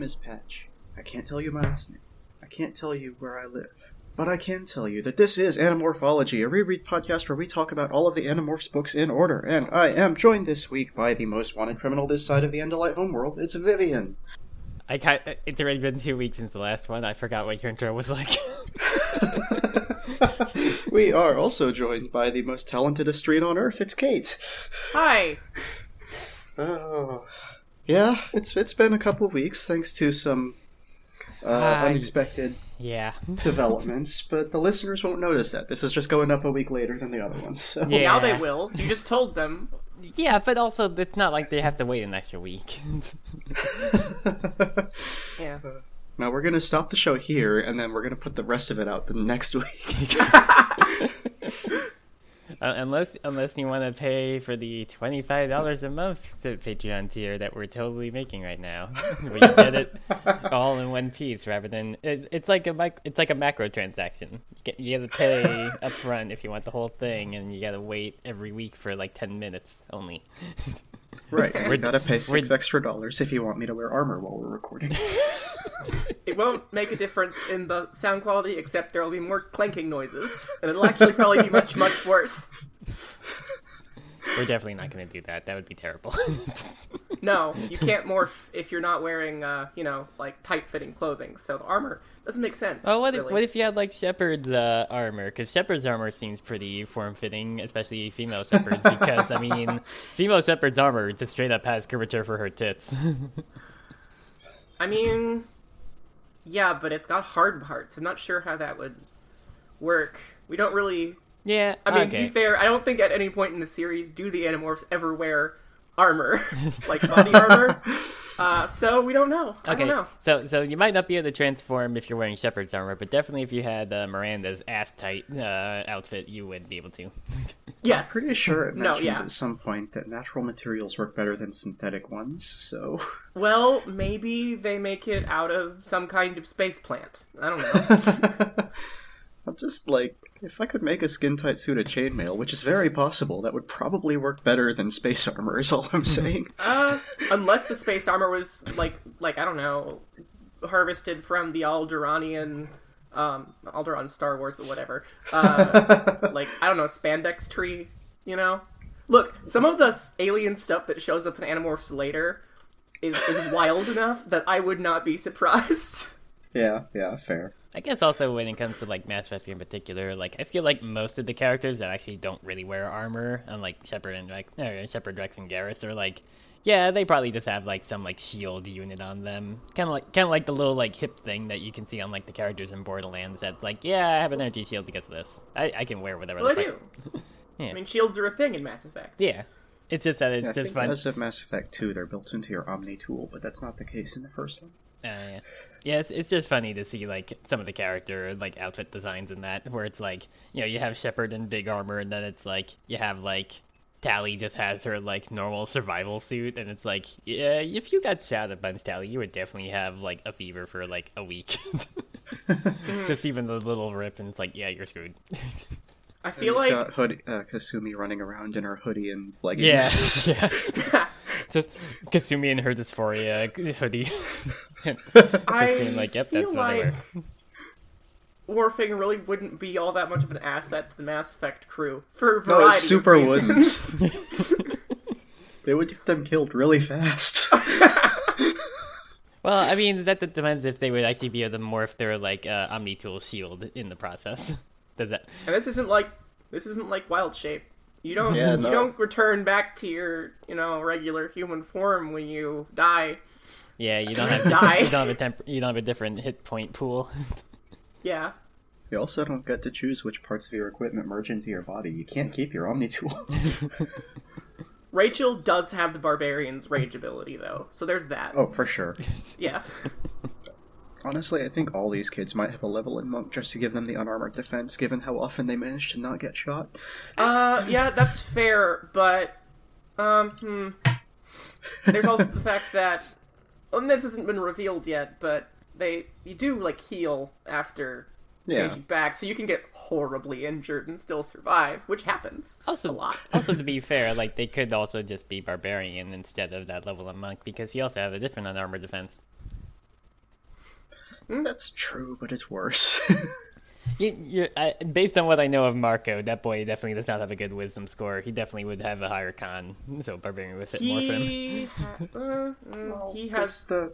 name is Patch. I can't tell you my last name. I can't tell you where I live. But I can tell you that this is Animorphology, a reread podcast where we talk about all of the Animorphs books in order. And I am joined this week by the most wanted criminal this side of the Andalite homeworld. It's Vivian. I can't, it's already been two weeks since the last one. I forgot what your intro was like. we are also joined by the most talented Estreen on Earth. It's Kate. Hi. Oh, yeah. It's it's been a couple of weeks thanks to some uh, Hi. unexpected yeah. developments, but the listeners won't notice that. This is just going up a week later than the other ones. So. Yeah. Now they will. You just told them. Yeah, but also it's not like they have to wait an extra week. Yeah. now we're gonna stop the show here, and then we're gonna put the rest of it out the next week. Uh, unless unless you want to pay for the twenty five dollars a month to Patreon tier that we're totally making right now, where you get it all in one piece rather than it's, it's like a mic- it's like a macro transaction. You get you got to pay up front if you want the whole thing, and you got to wait every week for like ten minutes only. right. and We're- gotta pay 6 we're- extra dollars if you want me to wear armor while we're recording. It won't make a difference in the sound quality, except there will be more clanking noises, and it'll actually probably be much, much worse. We're definitely not going to do that. That would be terrible. No, you can't morph if you're not wearing, uh, you know, like tight-fitting clothing. So the armor doesn't make sense. Oh, what if, really. what if you had like Shepard's uh, armor? Because Shepard's armor seems pretty form fitting, especially female Shepard's. Because I mean, female Shepard's armor just straight up has curvature for her tits. I mean, yeah, but it's got hard parts. I'm not sure how that would work. We don't really. Yeah, I mean, to okay. be fair, I don't think at any point in the series do the Animorphs ever wear armor, like body armor. Uh, so we don't know. I Okay, don't know. so so you might not be able to transform if you're wearing Shepard's armor, but definitely if you had uh, Miranda's ass tight uh, outfit, you would be able to. Yes. Pretty sure it No, mentions yeah. at some point that natural materials work better than synthetic ones, so. Well, maybe they make it out of some kind of space plant. I don't know. I'm just like, if I could make a skin tight suit of chainmail, which is very possible, that would probably work better than space armor, is all I'm saying. uh, unless the space armor was like, like I don't know, harvested from the Alderaanian, um, Alderon Star Wars, but whatever. Uh, like I don't know, spandex tree. You know, look, some of the alien stuff that shows up in Animorphs later is is wild enough that I would not be surprised. yeah, yeah, fair. I guess also when it comes to like Mass Effect in particular, like I feel like most of the characters that actually don't really wear armor, unlike Shepard and like or Shepard, Wrex, and Garrus, are like, yeah, they probably just have like some like shield unit on them, kind of like kind of like the little like hip thing that you can see on like the characters in Borderlands. That's like, yeah, I have an energy shield because of this. I, I can wear whatever. Well, the I fuck- do. Yeah. I mean, shields are a thing in Mass Effect. Yeah, it's just that it's Yeah, I just fun. as of Mass Effect 2, they're built into your Omni tool, but that's not the case in the first one. Uh, yeah. Yeah, it's it's just funny to see like some of the character like outfit designs in that, where it's like you know you have Shepard in big armor, and then it's like you have like Tali just has her like normal survival suit, and it's like yeah, if you got shot a bunch, Tali, you would definitely have like a fever for like a week. just even the little rip, and it's like yeah, you're screwed. I You've feel like got hoodie, uh, Kasumi running around in her hoodie and leggings. yeah, yeah. Just Kasumi and her dysphoria hoodie. And I just being like, yep, feel that's what I wear. like Warfing really wouldn't be all that much of an asset to the Mass Effect crew for a No, variety it super of reasons. They would get them killed really fast. Well, I mean, that, that depends if they would actually be able to morph their like uh, Omni Tool shield in the process. Does that? and this isn't like this isn't like Wild Shape. You don't Yeah, you don't return back to your you know regular human form when you die. Yeah, you don't have die. you don't have a temp- you don't have a different hit point pool. Yeah. you also don't get to choose which parts of your equipment merge into your body. You can't keep your Omni tool. Rachel does have the barbarian's rage ability though, so there's that. oh, for sure. Yeah. Honestly, I think all these kids might have a level in Monk just to give them the unarmored defense, given how often they manage to not get shot. Uh, yeah, that's fair, but um, hmm. There's also the fact that, well, this hasn't been revealed yet, but they you do like heal after Yeah. changing back, so you can get horribly injured and still survive, which happens Also, a lot. also to be fair, like they could also just be barbarian instead of that level of monk because you also have a different unarmored defense. That's true, but it's worse. You, you, I, based on what I know of Marco, that boy definitely does not have a good wisdom score. He definitely would have a higher con, so barbarian would fit more for him. Ha- uh, mm, he has the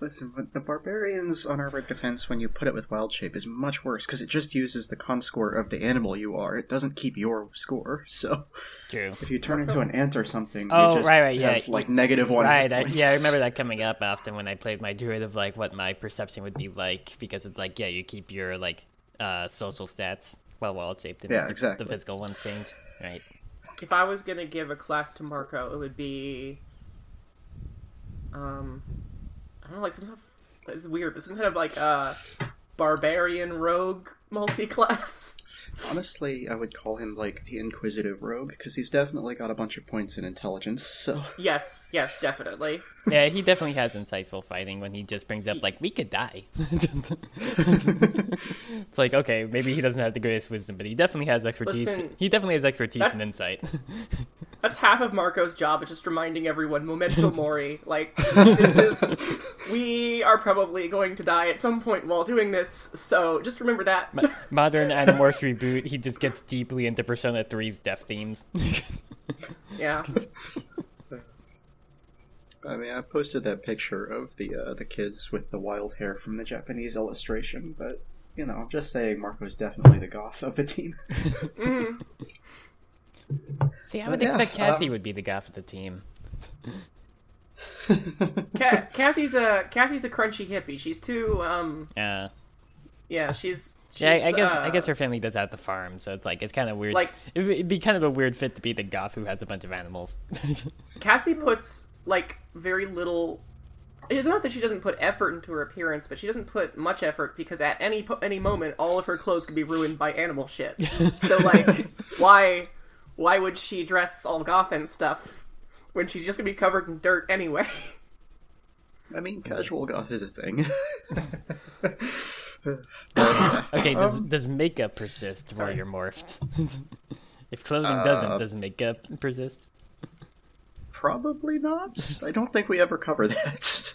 listen. but The barbarian's unarmored defense, when you put it with wild shape, is much worse because it just uses the con score of the animal you are. It doesn't keep your score. So True. if you turn into an ant or something, Oh, you just right, right, yeah. have like negative one. Right, I, yeah, I remember that coming up often when I played my druid of like what my perception would be like because it's like yeah, you keep your like uh social stats while wild shaped and Yeah, the, exactly. the physical ones change. Right. if I was gonna give a class to Marco, it would be, um, I don't know, like some stuff it's weird, but some kind of like uh, barbarian rogue multi-class. Honestly, I would call him like the inquisitive rogue because he's definitely got a bunch of points in intelligence. So yes, yes, definitely. Yeah, he definitely has insightful fighting when he just brings up like we could die. it's like okay, maybe he doesn't have the greatest wisdom, but he definitely has expertise. Listen, he definitely has expertise and insight. That's half of Marco's job, is just reminding everyone memento mori. Like, this is. We are probably going to die at some point while doing this, so just remember that. Mo- Modern Animorphs reboot, he just gets deeply into Persona 3's death themes. yeah. I mean, I posted that picture of the uh, the kids with the wild hair from the Japanese illustration, but you know, I'm just saying Marco's definitely the goth of the team. Mhm. See, I would yeah, expect Cassie um, would be the goth of the team. Ca- Cassie's a Cassie's a crunchy hippie. She's too um Uh, yeah, she's, she's yeah, I, I guess I uh, guess her family does have the farm, so it's like it's kind of weird. Like- it'd, be- it'd be kind of a weird fit to be the goth who has a bunch of animals. Cassie puts like very little it's not that she doesn't put effort into her appearance, but she doesn't put much effort because at any po- any moment all of her clothes could be ruined by animal shit. so like why why would she dress all goth and stuff when she's just gonna be covered in dirt anyway? I mean, casual goth is a thing. okay, does Um, does makeup persist sorry. where you're morphed? if clothing doesn't, Uh, does makeup persist? Probably not. I don't think we ever cover that.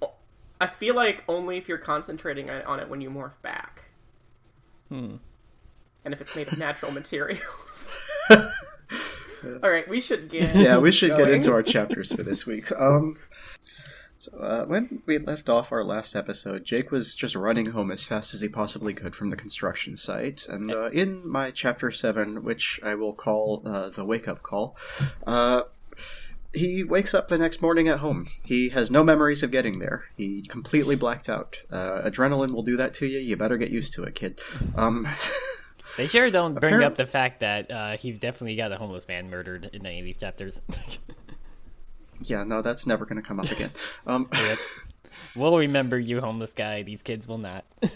I feel like only if you're concentrating on on it when you morph back. Hmm. And if it's made of natural materials. All right, we should get yeah, we should get into our chapters for this week. Um, so uh, when we left off our last episode, Jake was just running home as fast as he possibly could from the construction site, and uh, in my chapter seven, which I will call uh, the wake up call, uh, he wakes up the next morning at home. He has no memories of getting there. He completely blacked out. Uh, adrenaline will do that to you. You better get used to it, kid. Um, They sure don't bring Apparent- up the fact that uh, he definitely got a homeless man murdered in any of these chapters. yeah, no, that's never going to come up again. Um, Yep. we'll remember you, homeless guy. These kids will not.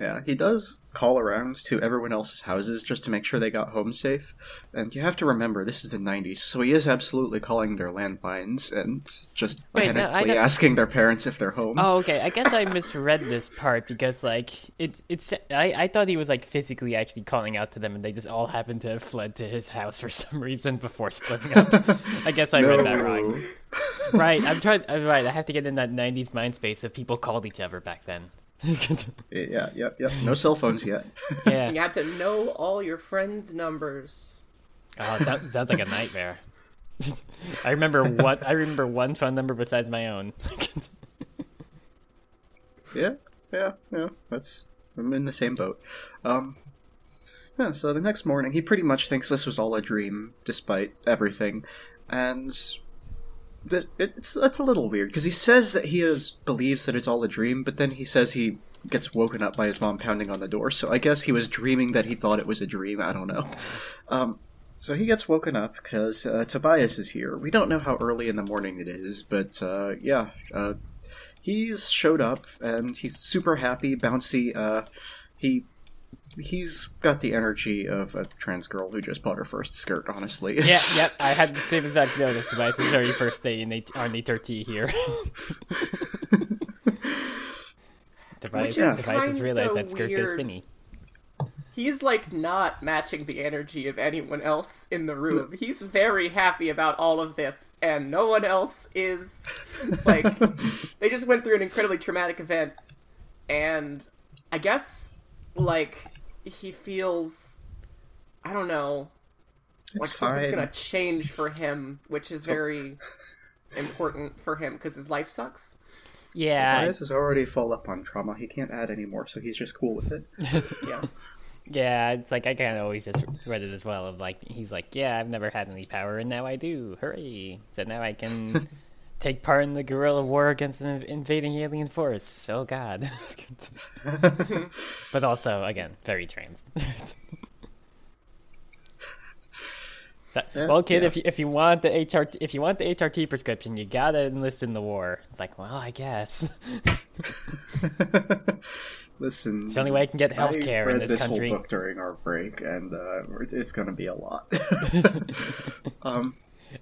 Yeah, he does call around to everyone else's houses just to make sure they got home safe. And you have to remember, this is the 90s, so he is absolutely calling their landlines and just Wait, panically don't- asking their parents if they're home. Oh, okay. I guess I misread this part because, like, it's it's. I, I thought he was like physically actually calling out to them, and they just all happened to have fled to his house for some reason before splitting up. I guess I read that wrong. Right. I'm trying. I'm right. I have to get in that '90s mind space of people called each other back then. Yeah, yep, yep. No cell phones yet. yeah. You have to know all your friends' numbers. Oh, that sounds like a nightmare. I remember what I remember one phone number besides my own. yeah, yeah, yeah. That's I'm in the same boat. Um, yeah. So the next morning, he pretty much thinks this was all a dream, despite everything, and this, it's that's a little weird because he says that he is believes that it's all a dream, but then he says he gets woken up by his mom pounding on the door. So I guess he was dreaming that he thought it was a dream. I don't know. Um, so he gets woken up because uh, Tobias is here. We don't know how early in the morning it is, but uh, yeah, uh, he's showed up and he's super happy, bouncy. Uh, he he's got the energy of a trans girl who just bought her first skirt. Honestly, yeah, It's- yep. I had the same exact notice about his very first day in H- on HRT here. Tobias, Which is Tobias has realized that skirt is weird. spinny. He's like not matching the energy of anyone else in the room. He's very happy about all of this, and no one else is. Like, they just went through an incredibly traumatic event, and I guess like he feels I don't know like It's something's gonna change for him, which is oh. very important for him because his life sucks. Yeah, Tobias is already full up on trauma. He can't add any more, so he's just cool with it. Yeah. yeah. It's like I kind of always just read it as well. Of like he's like, yeah, I've never had any power, and now I do. Hooray! So now I can take part in the guerrilla war against an invading alien force. Oh God! but also, again, very. So, That's- well, kid, yeah. if you, if you want the HRT if you want the HRT prescription, you gotta enlist in the war. It's like, well, I guess Listen, it's the only way I can get health care in this this country. whole book during our break, and uh, it's to be a lot. um,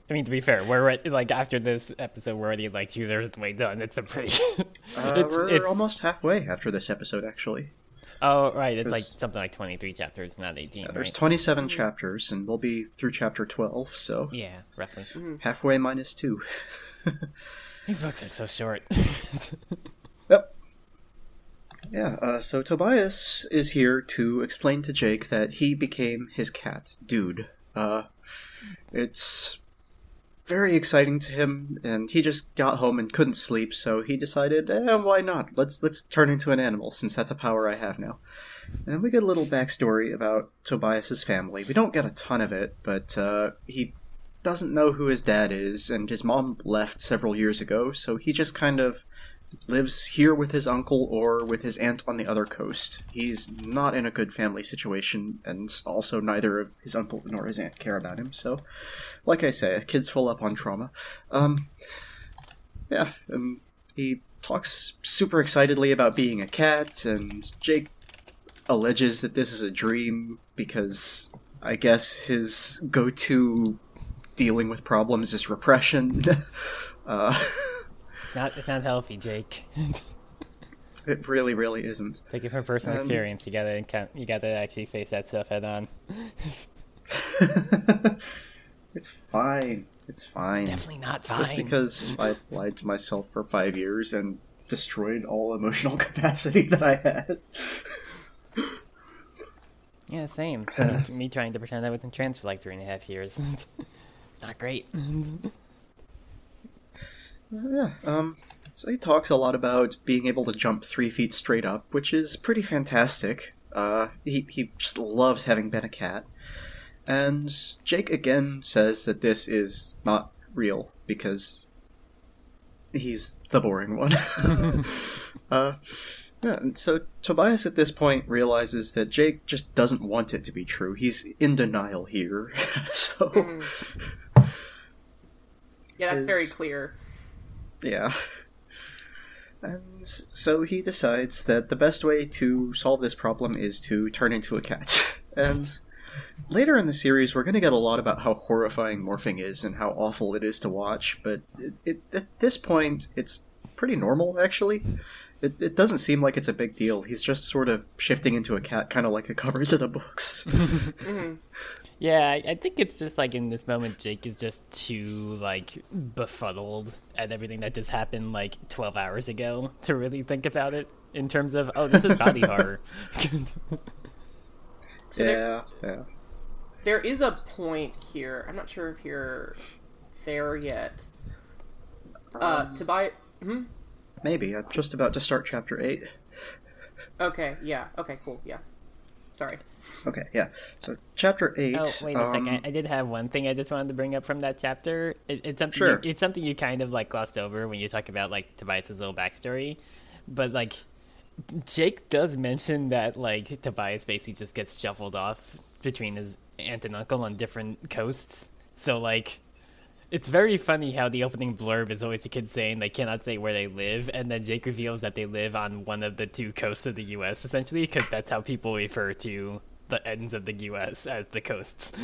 I mean, to be fair, we're at, like after this episode, we're already like two thirds of the way done. It's a pretty. uh, it's, we're it's- almost halfway after this episode, actually. Oh right, it's like something like twenty three chapters, not eighteen. There's right? 27 chapters, and we'll be through chapter 12, so Yeah, roughly. halfway minus two. These books are so short. Yep. Yeah, uh, so Tobias is here to explain to Jake that he became his cat, Dude. Uh, it's very exciting to him, and he just got home and couldn't sleep, so he decided, eh, why not? Let's let's turn into an animal, since that's a power I have now. And we get a little backstory about Tobias's family. We don't get a ton of it, but uh, he doesn't know who his dad is, and his mom left several years ago, so he just kind of lives here with his uncle or with his aunt on the other coast. He's not in a good family situation, and also neither of his uncle nor his aunt care about him. So, like I say, a kid's full up on trauma. Um, yeah, and he talks super excitedly about being a cat, and Jake alleges that this is a dream because I guess his go-to dealing with problems is repression. uh, not it's not healthy, Jake. it really, really isn't. Take it from personal Um, experience. You gotta you gotta actually face that stuff head on. it's fine. It's fine. Definitely not fine. Just because I lied to myself for five years and destroyed all emotional capacity that I had. Yeah, same. Me trying to pretend I wasn't trans for like three and a half years. it's not great. Yeah. Um. So he talks a lot about being able to jump three feet straight up, which is pretty fantastic. Uh, he he just loves having been a cat, and Jake again says that this is not real because he's the boring one. uh, yeah, and so Tobias at this point realizes that Jake just doesn't want it to be true. He's in denial here, so Yeah, that's very clear. Yeah. And so he decides that the best way to solve this problem is to turn into a cat. And later in the series, we're going to get a lot about how horrifying morphing is and how awful it is to watch. But it, it, at this point, it's pretty normal, actually. It, it doesn't seem like it's a big deal. He's just sort of shifting into a cat, kind of like the covers of the books. Mm-hmm. Yeah, I, I think it's just like in this moment, Jake is just too like befuddled at everything that just happened like 12 hours ago to really think about it in terms of oh, this is body horror. So there, yeah, yeah. there is a point here. I'm not sure if you're there yet. Uh, Um, to buy. Hmm? Maybe. I'm just about to start chapter 8. Okay. Yeah. Okay. Cool. Yeah. Sorry. Okay, yeah. So, chapter 8. oh, wait a um, second. I did have one thing I just wanted to bring up from that chapter. It, it's something. Sure. You, it's something you kind of like glossed over when you talk about like Tobias's little backstory, but like. Jake does mention that like Tobias basically just gets shuffled off between his aunt and uncle on different coasts. So like it's very funny how the opening blurb is always the kids saying they cannot say where they live, and then Jake reveals that they live on one of the two coasts of the U.S. essentially, because that's how people refer to the ends of the U.S. as the coasts.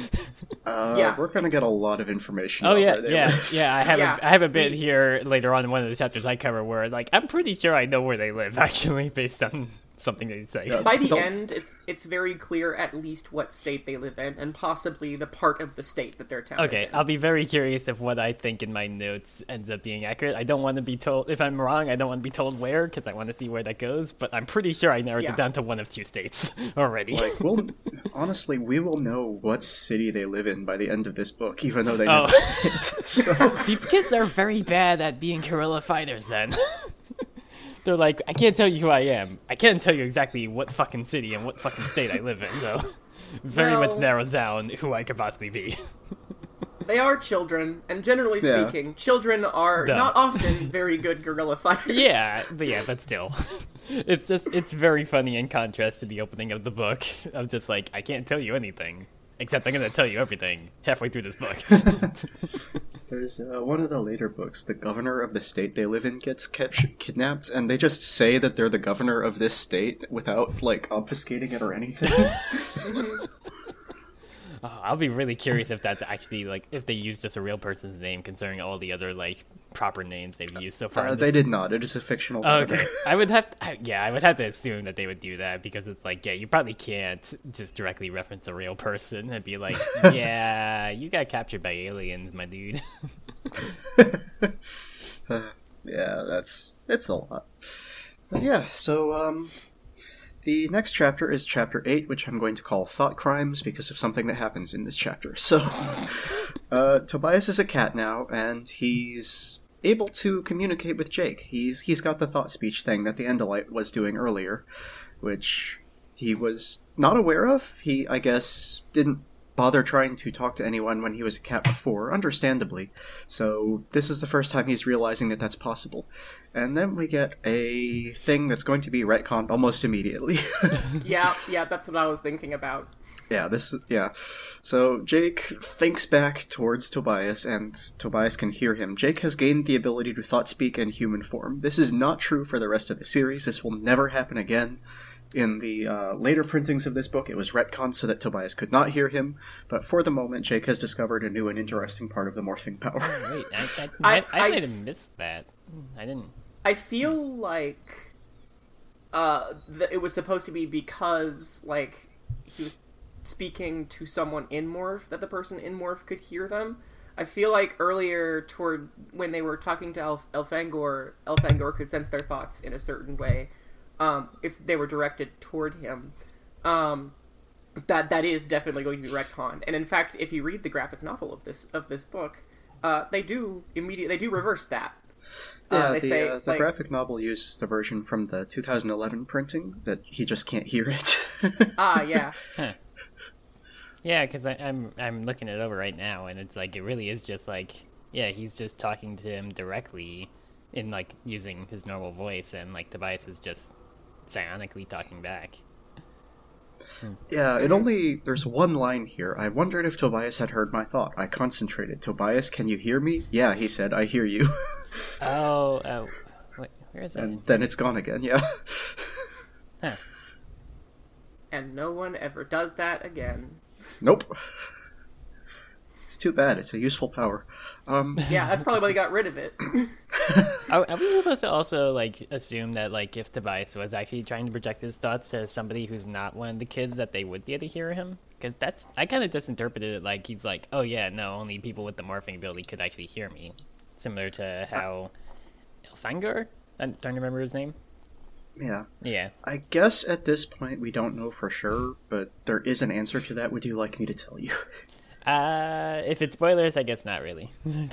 Uh, Yeah. we're gonna get a lot of information. oh yeah, yeah, live. yeah. I have Yeah, a, I have a bit here later on in one of the chapters I cover where like I'm pretty sure I know where they live actually based on something they say. Yeah. By the Don't- end, it's it's very clear at least what state they live in, and possibly the part of the state that their town Okay, is in. I'll be very curious if what I think in my notes ends up being accurate. I don't want to be told if I'm wrong. I don't want to be told where because I want to see where that goes. But I'm pretty sure I narrowed Yeah. it down to one of two states already. Like, we'll honestly, we will know what city they live in by the end of this book, even though they Oh. never say it. So, These kids are very bad at being guerrilla fighters. Then they're like, I can't tell you who I am. I can't tell you exactly what fucking city and what fucking state I live in. So very much narrows down who I could possibly be. They are children, and generally Yeah. speaking, children are Dumb. not often very good guerrilla fighters. Yeah, but yeah, but still, it's just it's very funny in contrast to the opening of the book. of just like I can't tell you anything except I'm gonna tell you everything halfway through this book. there's uh, one of the later books. The governor of the state they live in gets kept kidnapped, and they just say that they're the governor of this state without like obfuscating it or anything. Oh, I'll be really curious if that's actually like if they used just a real person's name, considering all the other like proper names they've used so far. uh, they did not. It is a fictional. Oh, okay, I would have, to, yeah, I would have to assume that they would do that because it's like, yeah, you probably can't just directly reference a real person and be like, yeah, you got captured by aliens, my dude. Uh, yeah, that's it's a lot. But yeah, so um, the next chapter is chapter eight, which I'm going to call thought crimes because of something that happens in this chapter. So, uh, Tobias is a cat now, and he's able to communicate with Jake. He's he's got the thought speech thing that the Andalite was doing earlier, which he was not aware of. He, I guess, didn't bother trying to talk to anyone when he was a cat before, understandably. So this is the first time he's realizing that that's possible. And then we get a thing that's going to be retconned almost immediately. yeah, yeah, that's what I was thinking about. yeah, this is yeah. So Jake thinks back towards Tobias and Tobias can hear him. Jake has gained the ability to thought speak in human form. This is not true for the rest of the series. This will never happen again. In the uh, later printings of this book, it was retconned so that Tobias could not hear him, but for the moment, Jake has discovered a new and interesting part of the morphing power. Wait, I, I, I- I, I I- might have missed that. I didn't. I feel like uh, th- it was supposed to be because like he was speaking to someone in morph that the person in morph could hear them. I feel like earlier toward when they were talking to Elf- Elfangor, Elfangor could sense their thoughts in a certain way um, if they were directed toward him. Um, that that is definitely going to be retconned. And in fact, if you read the graphic novel of this of this book, uh, they do immediate they do reverse that. Uh, Yeah, they the, say uh, the like, graphic novel uses the version from the 2011 printing that he just can't hear it. ah yeah Yeah, because I'm I'm looking it over right now, and it's like it really is just like yeah, he's just talking to him directly, in like using his normal voice, and like Tobias is just psionically talking back. Hmm. yeah, it only there's one line here. I wondered if Tobias had heard my thought. I concentrated. Tobias, can you hear me? Yeah, he said, I hear you. Oh, oh, wait, where is that? and then it's gone again. Yeah. Huh. and no one ever does that again. nope. It's too bad. It's a useful power. Um, Yeah, that's probably why they got rid of it. Are, are we supposed to also like assume that like if Tobias was actually trying to project his thoughts to somebody who's not one of the kids, that they would be able to hear him? Because that's I kind of just interpreted it like he's like, oh yeah, no, only people with the morphing ability could actually hear me, similar to how Elfangor. I'm trying to remember his name. yeah. Yeah. I guess at this point we don't know for sure, but there is an answer to that. Would you like me to tell you? Uh, if it's spoilers, I guess not really.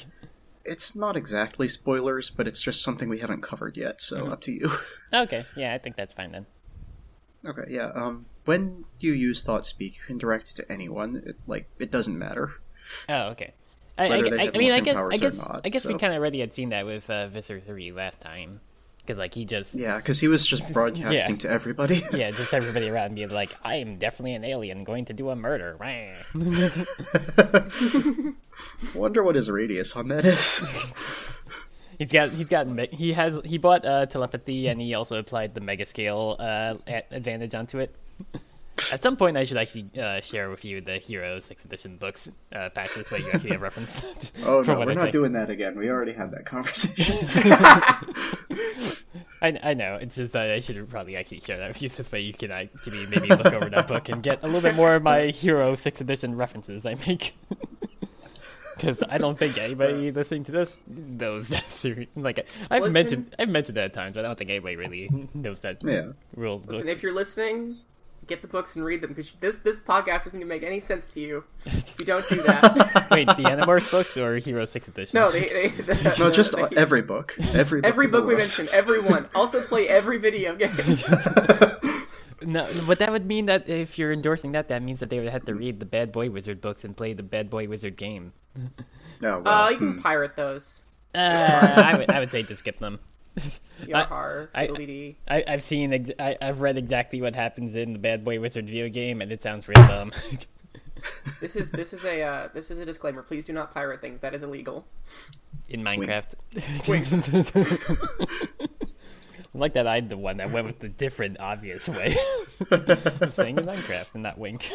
It's not exactly spoilers, but it's just something we haven't covered yet, so up to you. okay, yeah, I think that's fine then. Okay, yeah. Um, when you use thought speak, you can direct to anyone. It, like, it doesn't matter. Oh, okay. I, I, I, I mean, I guess, I guess, not, I guess we kind of already had seen that with uh, Visser Three last time, because like he just Yeah, because he was just broadcasting to everybody. yeah, just everybody around being like, I am definitely an alien going to do a murder. Wonder what his radius on that is. he's got he's got he has he bought uh, telepathy and he also applied the mega scale uh, advantage onto it. At some point, I should actually uh, share with you the Hero Sixth Edition books uh, patches so you actually have reference. Oh no, we're I not say. doing that again. We already had that conversation. I, I know. It's just that I should probably actually share that with you. This way you can actually maybe look over that book and get a little bit more of my Hero 6th edition references I make. Because I don't think anybody listening to this knows that series. Like I've Listen- mentioned, I've mentioned it at times, but I don't think anybody really knows that Yeah. rule. Listen, if you're listening, get the books and read them because this this podcast isn't gonna make any sense to you if you don't do that. Wait, the Animorphs books or Hero Six edition? no, they, they, the, No, the- just the- every book. Every book. every book we world. mentioned, every one. Also, play every video game. No, but that would mean that if you're endorsing that, that means that they would have to read the Bad Boy Wizard books and play the Bad Boy Wizard game. Oh, well, Uh, you can hmm. pirate those. Uh, I would, I would say to skip them. I- Yarhar, I-. I, I've seen, ex- I, I've read exactly what happens in the Bad Boy Wizard video game, and it sounds real dumb. This is this is a uh, this is a disclaimer. Please do not pirate things. That is illegal. in Minecraft. Like that I'm the one that went with the different, obvious way. I'm saying in Minecraft and not Wink.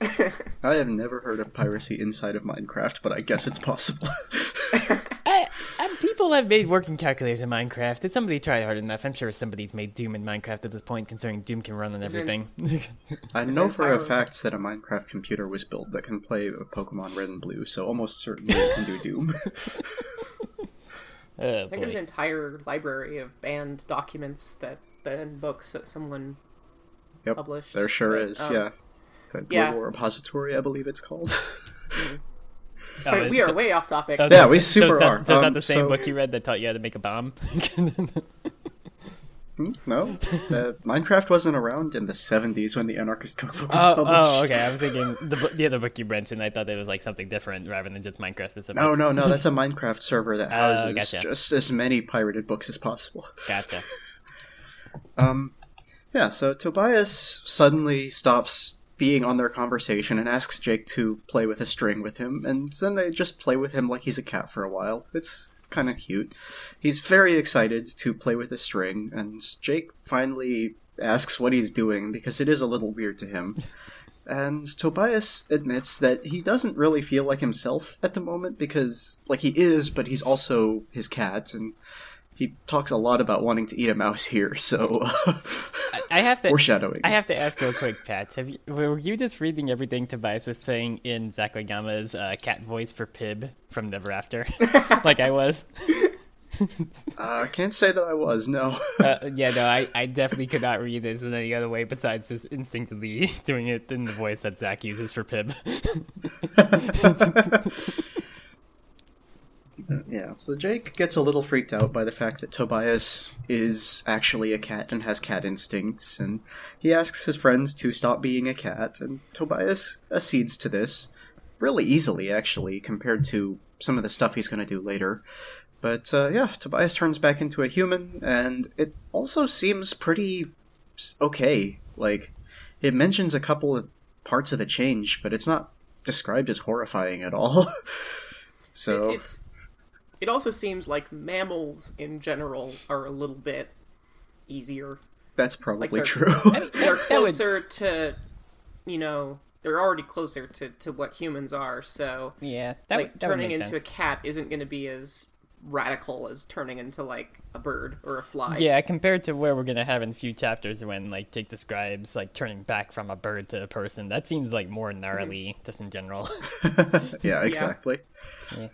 I have never heard of piracy inside of Minecraft, but I guess it's possible. I, I, people have made working calculators in Minecraft. If somebody tried hard enough, I'm sure somebody's made Doom in Minecraft at this point, considering Doom can run on everything. I know for a fact that a Minecraft computer was built that can play Pokemon Red and Blue, so almost certainly it can do Doom. oh, I think there's an entire library of banned documents that banned books that someone yep, published. there sure but, is. um, yeah, the yeah. Global Repository, I believe it's called. Oh, Wait, we it's- are way off topic. oh, Yeah, we so super it's not, are. So it's not Um, the same so- book you read that taught you how to make a bomb? Hmm, no, uh, Minecraft wasn't around in the '70s when the Anarchist Cookbook was Oh, published. oh, okay. I was thinking the bu- the other book you mentioned. I thought it was like something different rather than just Minecraft specific. No, no, no. That's a Minecraft server that Oh, houses gotcha. just as many pirated books as possible. Gotcha. Um, yeah. So Tobias suddenly stops being on their conversation and asks Jake to play with a string with him, and then they just play with him like he's a cat for a while. It's kind of cute. He's very excited to play with a string, and Jake finally asks what he's doing because it is a little weird to him. And Tobias admits that he doesn't really feel like himself at the moment because, like, he is, but he's also his cat, and he talks a lot about wanting to eat a mouse here, so. I, have to. Foreshadowing. I have to ask real quick, Pat. Have you, were you just reading everything Tobias was saying in Zac Oyama's uh, cat voice for Pib from Never After, like I was? Uh, I can't say that I was, no. Uh, yeah, no, I, I definitely could not read this in any other way besides just instinctively doing it in the voice that Zach uses for Pib. Yeah, so Jake gets a little freaked out by the fact that Tobias is actually a cat and has cat instincts, and he asks his friends to stop being a cat, and Tobias accedes to this really easily, actually, compared to some of the stuff he's going to do later. But uh, yeah, Tobias turns back into a human, and it also seems pretty okay. Like, it mentions a couple of parts of the change, but it's not described as horrifying at all. so It- it's it also seems like mammals in general are a little bit easier. that's probably they're- true. They're That would- closer to, you know, they're already closer to, to what humans are. So yeah, that, like would- that would turning make into sense. a cat isn't going to be as radical as turning into like a bird or a fly. Yeah, compared to where we're gonna have in a few chapters when like Jake describes like turning back from a bird to a person, that seems like more mm-hmm. gnarly just in general. yeah, exactly. Yeah.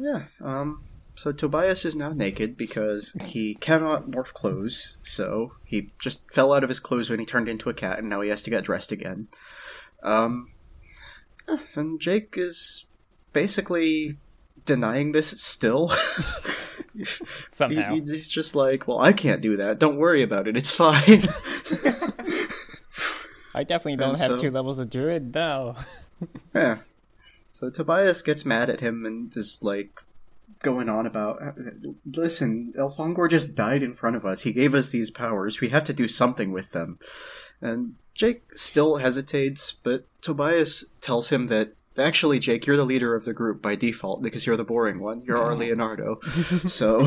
Yeah. Um. So Tobias is now naked because he cannot morph clothes. So he just fell out of his clothes when he turned into a cat, and now he has to get dressed again. Um. And Jake is basically denying this still. He- Somehow. he's just like, well, I can't do that. Don't worry about it. It's fine. I definitely don't And have so- two levels of druid, though. Yeah. So Tobias gets mad at him and is like going on about listen, Elfangor just died in front of us. He gave us these powers. We have to do something with them. And Jake still hesitates, but Tobias tells him that actually Jake, you're the leader of the group by default because you're the boring one. You're our Leonardo. so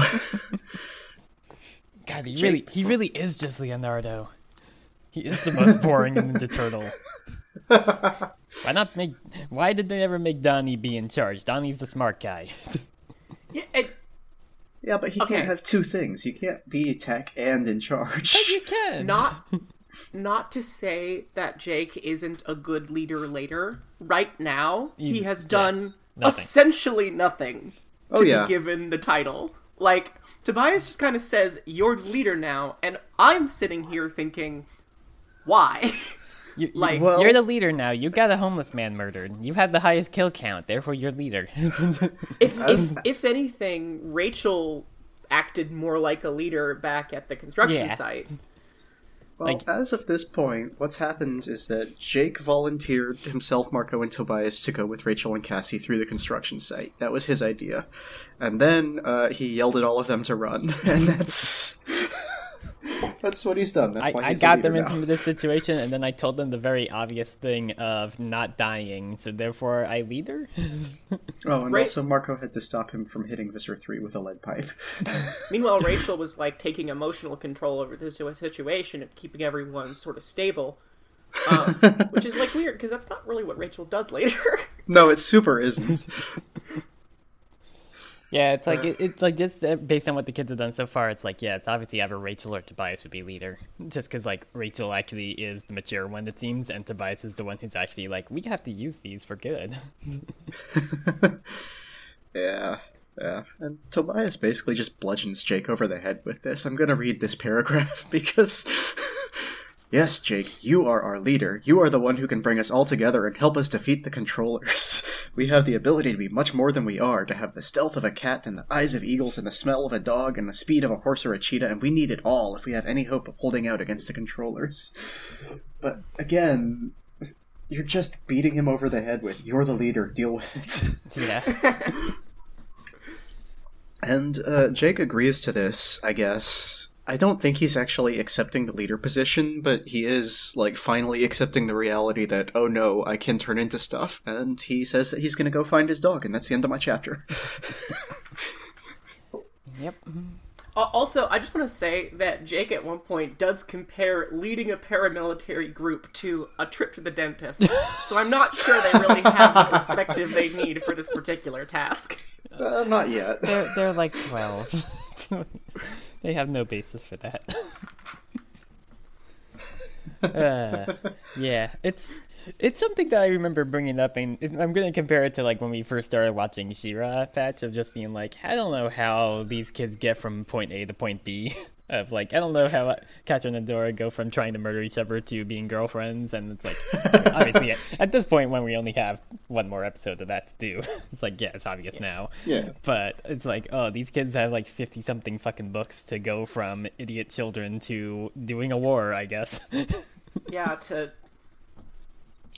God, he really he really is just Leonardo. He is the most boring Ninja Turtle. Why not make why did they ever make Donnie be in charge? Donnie's the smart guy. Yeah, and Yeah, but he Okay. can't have two things. You can't be tech and in charge. You can. not not to say that Jake isn't a good leader later. Right now, he You- has yeah, done nothing. essentially nothing Oh, to yeah. be given the title. Like Tobias just kind of says, "You're the leader now," and I'm sitting here thinking, why? You, you, Like- Well- you're the leader now. You got a homeless man murdered. You had the highest kill count, therefore you're leader. if if if anything, Rachel acted more like a leader back at the construction Yeah. site. Well, Like- as of this point, what's happened is that Jake volunteered himself, Marco, and Tobias to go with Rachel and Cassie through the construction site. That was his idea. And then uh, he yelled at all of them to run, and that's that's what he's done. That's I, why I he's got the them leader into this situation, and then I told them the very obvious thing of not dying, so therefore I leader? Oh, and Ra- also Marco had to stop him from hitting Visser Three with a lead pipe. Meanwhile, Rachel was like taking emotional control over the situ- situation and keeping everyone sort of stable, um, which is like weird because that's not really what Rachel does later. no, it super isn't. Yeah, it's like it, it's like just uh, based on what the kids have done so far. It's like yeah, it's obviously either Rachel or Tobias would be leader, just because like Rachel actually is the mature one it seems, and Tobias is the one who's actually like we have to use these for good. Yeah, yeah. And Tobias basically just bludgeons Jake over the head with this. I'm gonna read this paragraph because. Yes, Jake, you are our leader. You are the one who can bring us all together and help us defeat the controllers. We have the ability to be much more than we are, to have the stealth of a cat and the eyes of eagles and the smell of a dog and the speed of a horse or a cheetah, and we need it all if we have any hope of holding out against the controllers. But again, you're just beating him over the head with, you're the leader, deal with it. yeah, And uh, Jake agrees to this, I guess. I don't think he's actually accepting the leader position, but he is, like, finally accepting the reality that, oh no, I can turn into stuff. And he says that he's gonna go find his dog, and that's the end of my chapter. yep. Also, I just want to say that Jake at one point does compare leading a paramilitary group to a trip to the dentist, so I'm not sure they really have the perspective they need for this particular task. uh, not yet. They're they're like twelve. they have no basis for that. uh, yeah, it's it's something that I remember bringing up, and I'm gonna compare it to like when we first started watching She-Ra Patch of just being like, I don't know how these kids get from point A to point B. Of like, I don't know how Catra and Adora go from trying to murder each other to being girlfriends, and it's like, obviously, at, at this point, when we only have one more episode of that to do, it's like, yeah, it's obvious now. Yeah. But it's like, oh, these kids have like 50 something fucking books to go from idiot children to doing a war, I guess. Yeah, to.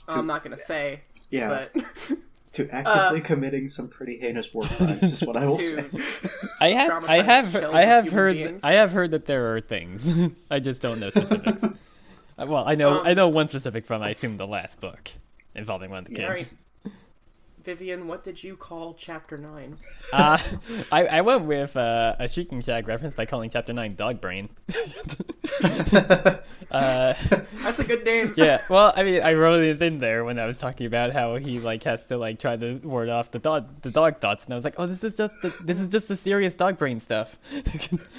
I'm not gonna say, Yeah. but To actively committing some pretty heinous war crimes is what I will say. I have I have I have heard beings. I have heard that there are things. I just don't know specifics. Uh, well, I know Um, I know one specific from I assume the last book involving one of the kids. all right. Vivian, what did you call chapter nine? Uh, I, I went with uh, a Shrieking Shag reference by calling Chapter 9 Dog Brain. uh, That's a good name. yeah, well, I mean, I wrote it in there when I was talking about how he like has to like try to ward off the dog the dog thoughts, and I was like, oh, this is just the, this is just the serious dog brain stuff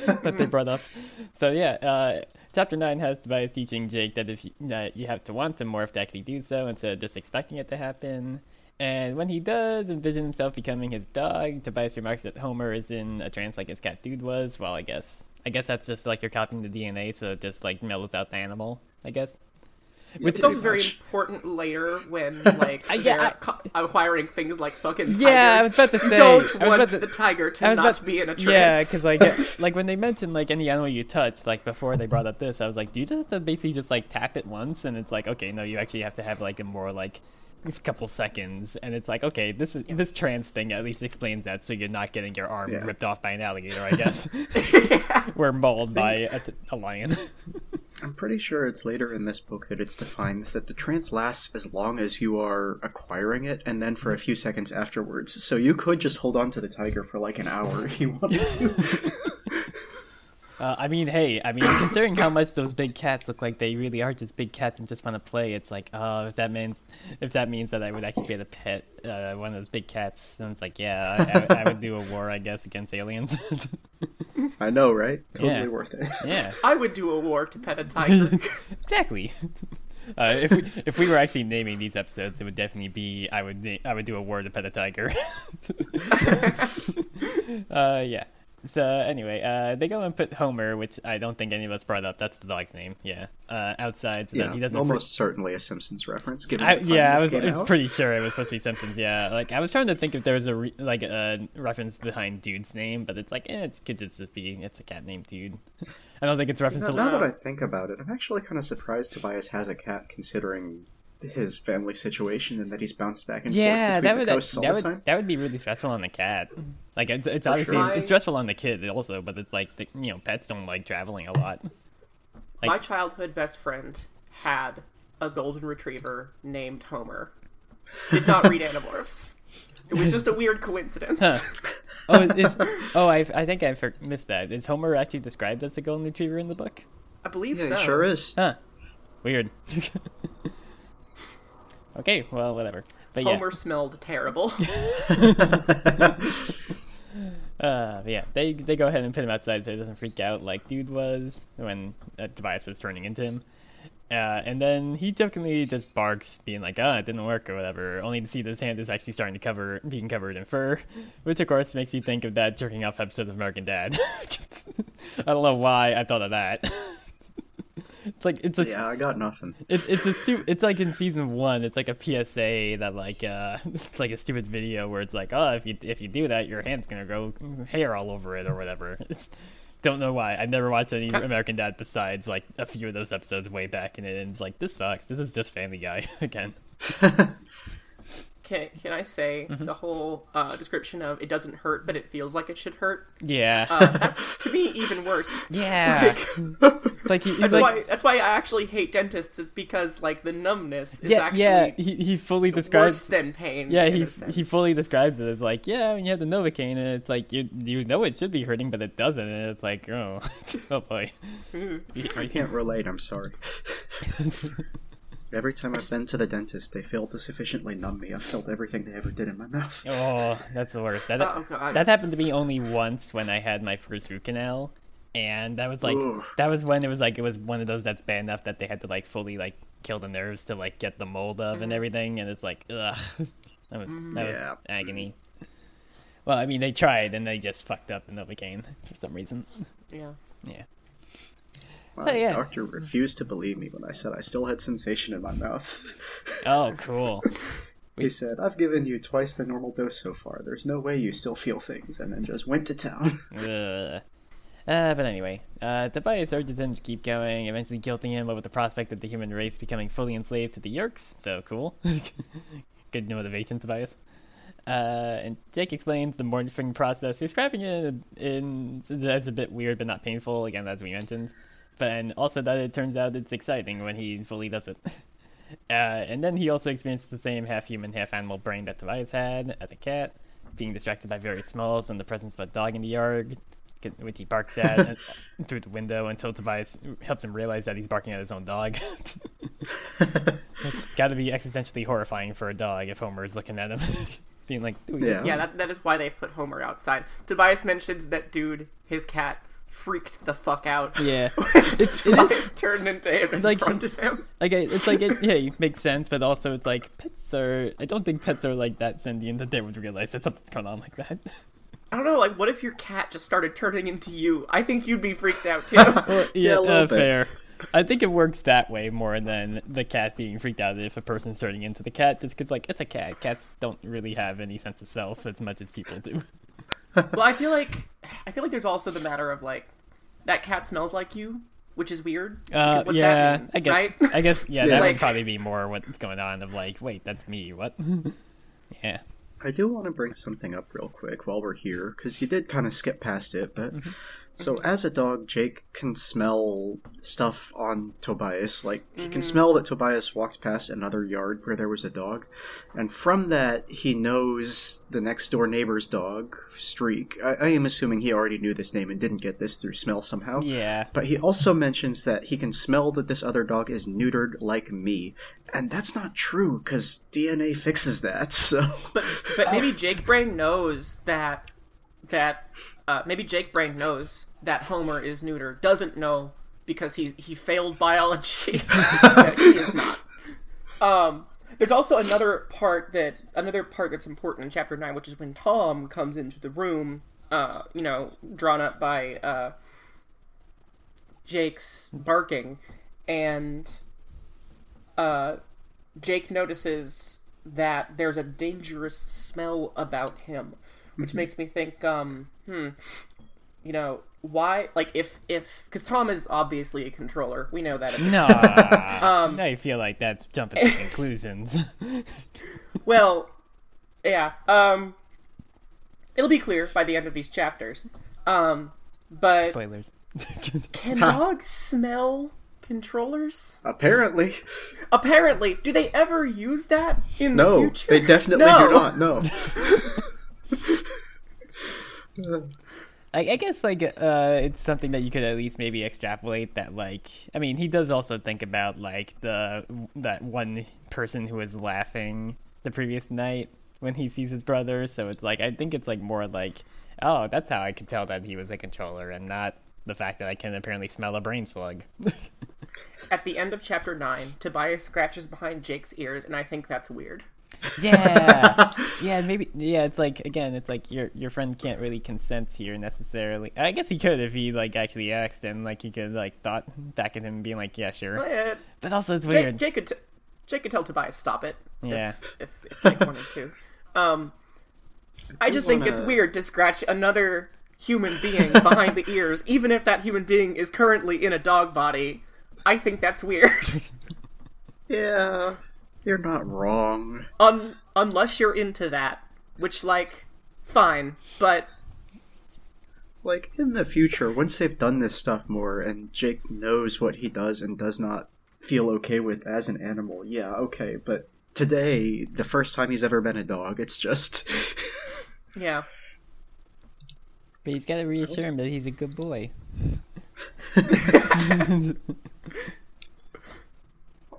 that they brought up. So yeah, uh, chapter nine has Tobias teaching Jake that if you, that you have to want him more if to actually do so instead of just expecting it to happen. And when he does envision himself becoming his dog, Tobias remarks that Homer is in a trance like his cat dude was. Well, I guess I guess that's just like you're copying the DNA, so it just like mellows out the animal. I guess. Which It's also Pretty very much. important later when like I- yeah, they're co- acquiring things like fucking tigers. Yeah, I was about to You say- don't want to- the tiger to not be in a trance. Yeah, because like like when they mentioned like any animal you touch, like before they brought up this, I was like, do you just have to basically just like tap it once? And it's like, okay, no, you actually have to have like a more like couple seconds, and it's like, okay, this is this trance thing at least explains that, so you're not getting your arm Yeah. ripped off by an alligator, I guess. We're mauled by a, t- a lion. I'm pretty sure it's later in this book that it defines that the trance lasts as long as you are acquiring it, and then for a few seconds afterwards. So you could just hold on to the tiger for like an hour if you wanted to. Uh, I mean, hey, I mean, considering how much those big cats look like they really are just big cats and just want to play, it's like, oh, if that means, if that means that I would actually be a pet uh, one of those big cats, then it's like, yeah, I, I, I would do a war, I guess, against aliens. I know, right? Totally Yeah. worth it. yeah, I would do a war to pet a tiger. exactly. Uh, if we if we were actually naming these episodes, it would definitely be I would na- I would do a war to pet a tiger. uh, yeah. So anyway, uh, they go and put Homer, which I don't think any of us brought up. That's the dog's name. Yeah. Uh, outside so that Yeah, he doesn't. almost certainly a Simpsons reference. Given I, yeah, I was, I was pretty sure it was supposed to be Simpsons. Yeah, like I was trying to think if there was a re- like a reference behind Dude's name, but it's like, eh, it could just be it's a cat named Dude. I don't think it's reference Now, to. now that I think about it, I'm actually kind of surprised Tobias has a cat, considering his family situation and that he's bounced back and yeah, forth that between would the coasts all that the would time. that would be really stressful on the cat. Mm-hmm. Like it's it's For obviously sure. it's stressful on the kid also, but it's like the, you know pets don't like traveling a lot. Like- My childhood best friend had a golden retriever named Homer. Did not read Animorphs. It was just a weird coincidence. Huh. Oh, is oh I I think I missed that. Is Homer actually described as a golden retriever in the book? I believe Yeah, so. he sure is. Huh. Weird. okay, well whatever. But yeah. Homer smelled terrible. Uh, but yeah, they they go ahead and put him outside so he doesn't freak out like dude was when uh, Tobias was turning into him. Uh, and then he jokingly just barks, being like, "Ah, it didn't work" or whatever, only to see that his hand is actually starting to cover, being covered in fur, which of course makes you think of that jerking off episode of American Dad. I don't know why I thought of that. It's like it's a Yeah, I got nothing. it's it's a stu- it's like in season one. It's like a PSA that like uh it's like a stupid video where it's like oh if you if you do that your hand's gonna grow hair all over it or whatever. Don't know why. I've never watched any American Dad besides like a few of those episodes way back in it, and it's like this sucks. This is just Family Guy again. Can, can I say Mm-hmm. the whole uh, description of it doesn't hurt, but it feels like it should hurt? Yeah. Uh, that's to me even worse. yeah. It's like he, That's like why. That's why I actually hate dentists. Is because like the numbness is yeah actually yeah he he fully worse describes than pain. Yeah, he he fully describes it as like, yeah, when you have the Novocaine, and it's like you you know it should be hurting, but it doesn't, and it's like, oh, oh boy. I can't relate. I'm sorry. Every time I've been to the dentist, they failed to sufficiently numb me. I've felt everything they ever did in my mouth. Oh, that's the worst. That Oh, God. that happened to me only once when I had my first root canal, and that was like Ooh. that was when it was like it was one of those that's bad enough that they had to like fully like kill the nerves to like get the mold of Mm-hmm. and everything, and it's like ugh, that was that Yeah. was agony. Well, I mean, they tried and they just fucked up the Novocaine for some reason. Yeah. Yeah. My Oh, yeah. doctor refused to believe me when I said I still had sensation in my mouth. Oh, cool. he said, I've given you twice the normal dose so far. There's no way you still feel things, and then just went to town. Uh, but anyway, uh, Tobias urges him to keep going, eventually guilting him over the prospect of the human race becoming fully enslaved to the Yeerks. So cool. Good motivation, Tobias. Uh, and Jake explains the morphing process, He's describing it in, as a bit weird but not painful, again, as we mentioned. But and also that it turns out it's exciting when he fully does it. Uh, and then he also experiences the same half human, half animal brain that Tobias had as a cat, being distracted by various smells and the presence of a dog in the yard, which he barks at through the window until Tobias helps him realize that he's barking at his own dog. it's got to be existentially horrifying for a dog if Homer is looking at him, being like, Yeah. Yeah, that, that is why they put Homer outside. Tobias mentions that dude, his cat, freaked the fuck out. Yeah. when It's- it Tobias turned into him in like- front of him. Like I- it's like it, yeah, it makes sense, but also it's like pets are. I don't think pets are like that sentient that they would realize that something's going on like that. I don't know, like, what if your cat just started turning into you? I think you'd be freaked out too. Well, yeah, Yeah, a uh, bit. fair. I think it works that way more than the cat being freaked out if a person's turning into the cat, just because like it's a cat. Cats don't really have any sense of self as much as people do. Well, I feel like I feel like there's also the matter of like that cat smells like you, which is weird. Uh, what's yeah, that mean, I guess. right? I guess. Yeah, Yeah. that Like- would probably be more what's going on. Of like, wait, that's me. What? yeah. I do want to bring something up real quick while we're here, because you did kind of skip past it, but So, mm-hmm. as a dog, Jake can smell stuff on Tobias. Like, he can mm-hmm. smell that Tobias walked past another yard where there was a dog. And from that, he knows the next door neighbor's dog, Streak. I, I am assuming he already knew this name and didn't get this through smell somehow. Yeah. But he also mentions that he can smell that this other dog is neutered like me. And that's not true, because DNA fixes that, so. But but maybe Jake Brain knows that that uh, maybe Jake Brain knows that Homer is neuter. Doesn't know because he's he failed biology. he is not. Um, there's also another part that another part that's important in chapter nine, which is when Tom comes into the room. Uh, you know, drawn up by uh, Jake's barking, and uh, Jake notices that there's a dangerous smell about him, which makes me think, um, hmm, you know, why? Like, if if because Tom is obviously a controller, we know that. No. Um, I feel like that's jumping to conclusions. Well, yeah. Um, it'll be clear by the end of these chapters. Um, but Spoilers. can Ha. dogs smell controllers? Apparently. Apparently, do they ever use that in the future? No, they definitely No. do not, no. I, I guess like uh, it's something that you could at least maybe extrapolate that like I mean he does also think about like the that one person who was laughing the previous night when he sees his brother so it's like I think it's like more like oh that's how I could tell that he was a controller and not the fact that I can apparently smell a brain slug. At the end of chapter 9, Tobias scratches behind Jake's ears, and I think that's weird. Yeah, yeah, maybe yeah. It's like again, it's like your your friend can't really consent here necessarily. I guess he could if he like actually asked and like he could like thought back at him being like yeah sure. Uh, But also it's Jake, weird. Jake, could t- Jake could tell Tobias, stop it. if- Yeah. If, if, Jake wanted to. Um, I just think it's wanna- weird to scratch another human being behind the ears, even if that human being is currently in a dog body. I think that's weird. Yeah, you're not wrong. Un- unless you're into that. Which, like, fine. But, Like, in the future, once they've done this stuff more and Jake knows what he does and does not feel okay with as an animal, yeah, okay, but today, the first time he's ever been a dog, it's just. yeah. But he's got to reassure him that he's a good boy.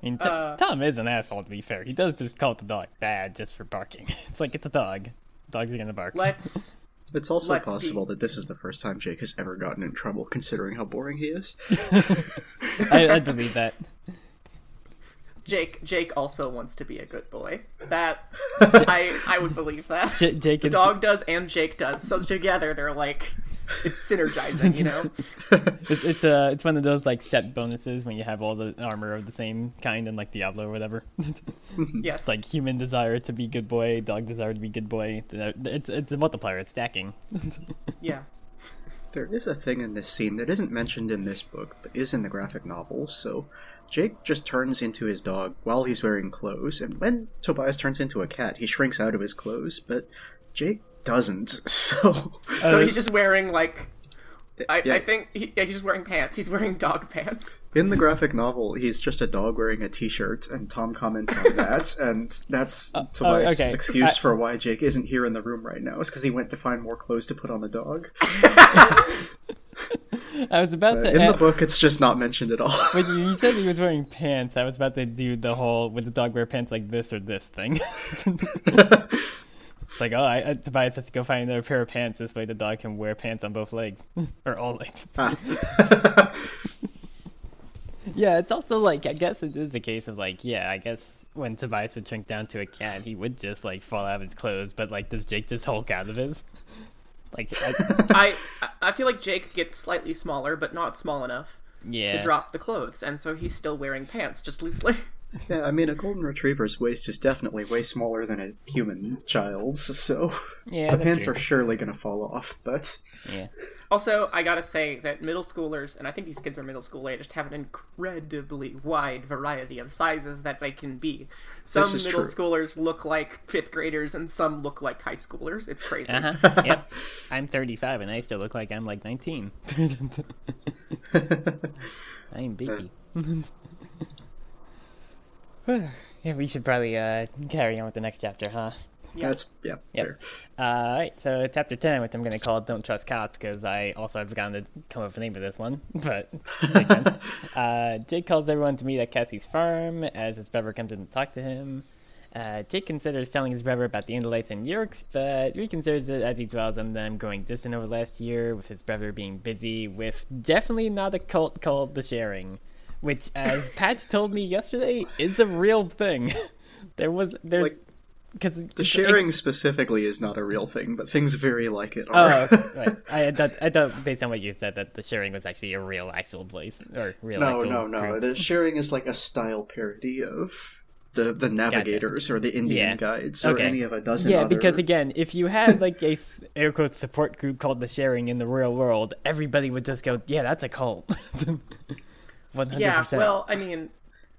I mean, T- Uh, Tom is an asshole. To be fair, he does just call the dog bad just for barking. It's like it's a dog. Dogs are gonna bark. Let's. It's also Let's possible be- that this is the first time Jake has ever gotten in trouble, considering how boring he is. I, I believe that. Jake Jake also wants to be a good boy. That I I would believe that. J- Jake the and dog does and Jake does. So together they're like it's synergizing, you know? It's, it's uh it's one of those like set bonuses when you have all the armor of the same kind in like Diablo or whatever. Yes. it's like human desire to be good boy, dog desire to be good boy. It's it's a multiplier. It's stacking. yeah. There is a thing in this scene that isn't mentioned in this book, but is in the graphic novel. So, Jake just turns into his dog while he's wearing clothes, and when Tobias turns into a cat, he shrinks out of his clothes, but Jake doesn't. So, So Uh, he's just wearing like I, Yeah. I think he, yeah, he's just wearing pants. He's wearing dog pants. in the graphic novel, he's just a dog wearing a t-shirt, and Tom comments on that, and that's Tobias' okay. excuse I- for why Jake isn't here in the room right now. Is because he went to find more clothes to put on the dog. I was about to in the book, it's just not mentioned at all. when you, you said he was wearing pants. I was about to do the whole would the dog wear pants like this or this thing. It's like oh, I, I, Tobias has to go find another pair of pants. This way the dog can wear pants on both legs or all legs. Ah. Yeah, it's also like I guess it is a case of like yeah, I guess when Tobias would shrink down to a cat, he would just like fall out of his clothes. But like, does Jake just Hulk out of his? Like, I, I I feel like Jake gets slightly smaller, but not small enough yeah, to drop the clothes, and so he's still wearing pants just loosely. Yeah, I mean, a golden retriever's waist is definitely way smaller than a human child's, so Yeah, the pants true. are surely going to fall off. But Yeah. Also, I gotta say that middle schoolers, and I think these kids are middle school age, have an incredibly wide variety of sizes that they can be. Some middle true. schoolers look like fifth graders, and some look like high schoolers. It's crazy. Uh huh. yep. I'm 35 and I still look like I'm like 19. I'm baby. yeah, we should probably uh, carry on with the next chapter, huh? Yeah. that's yeah. Yep. fair. Uh, Alright, so chapter 10, which I'm going to call Don't Trust Cops, because I also have forgotten to come up with a name for this one, but. Uh, Jake calls everyone to meet at Cassie's farm as his brother comes in to talk to him. Uh, Jake considers telling his brother about the Andalites and Yeerks, but reconsiders it as he dwells on them going distant over last year, with his brother being busy with definitely not a cult called The Sharing, which, as Patch told me yesterday, is a real thing. there was, there's, Like, because The sharing specifically is not a real thing, but things very like it oh, are. Oh, okay. right. I thought, I thought based on what you said that the sharing was actually a real actual place or real. no, actual no, no. group. The sharing is like a style parody of the the navigators or the Indian Yeah. guides or Okay. any of a dozen. Yeah, other... because again, if you had like a air quote support group called the sharing in the real world, everybody would just go, "Yeah, that's a cult." One hundred Yeah, well, I mean,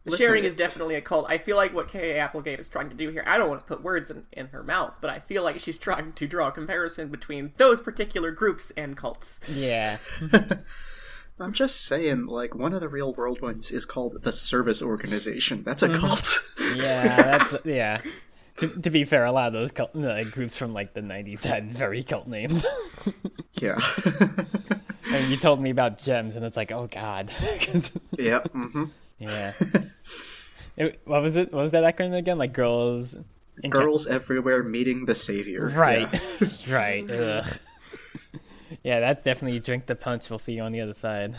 Listen, sharing is definitely a cult. I feel like what K.A. Applegate is trying to do here, I don't want to put words in, in her mouth, but I feel like she's trying to draw a comparison between those particular groups and cults. Yeah, I'm just saying, like one of the real world ones is called the Service Organization. That's a Mm-hmm. cult. yeah, that's yeah. To, to be fair, a lot of those cult, uh, groups from like the '90s had very cult names. yeah. and you told me about gems, and it's like, oh god. yeah. Mm-hmm. Yeah. It- what was it? What was that acronym again? Like girls. in- Girls everywhere meeting the savior. Right. Yeah. right. Ugh. Yeah, that's definitely drink the punch. We'll see you on the other side.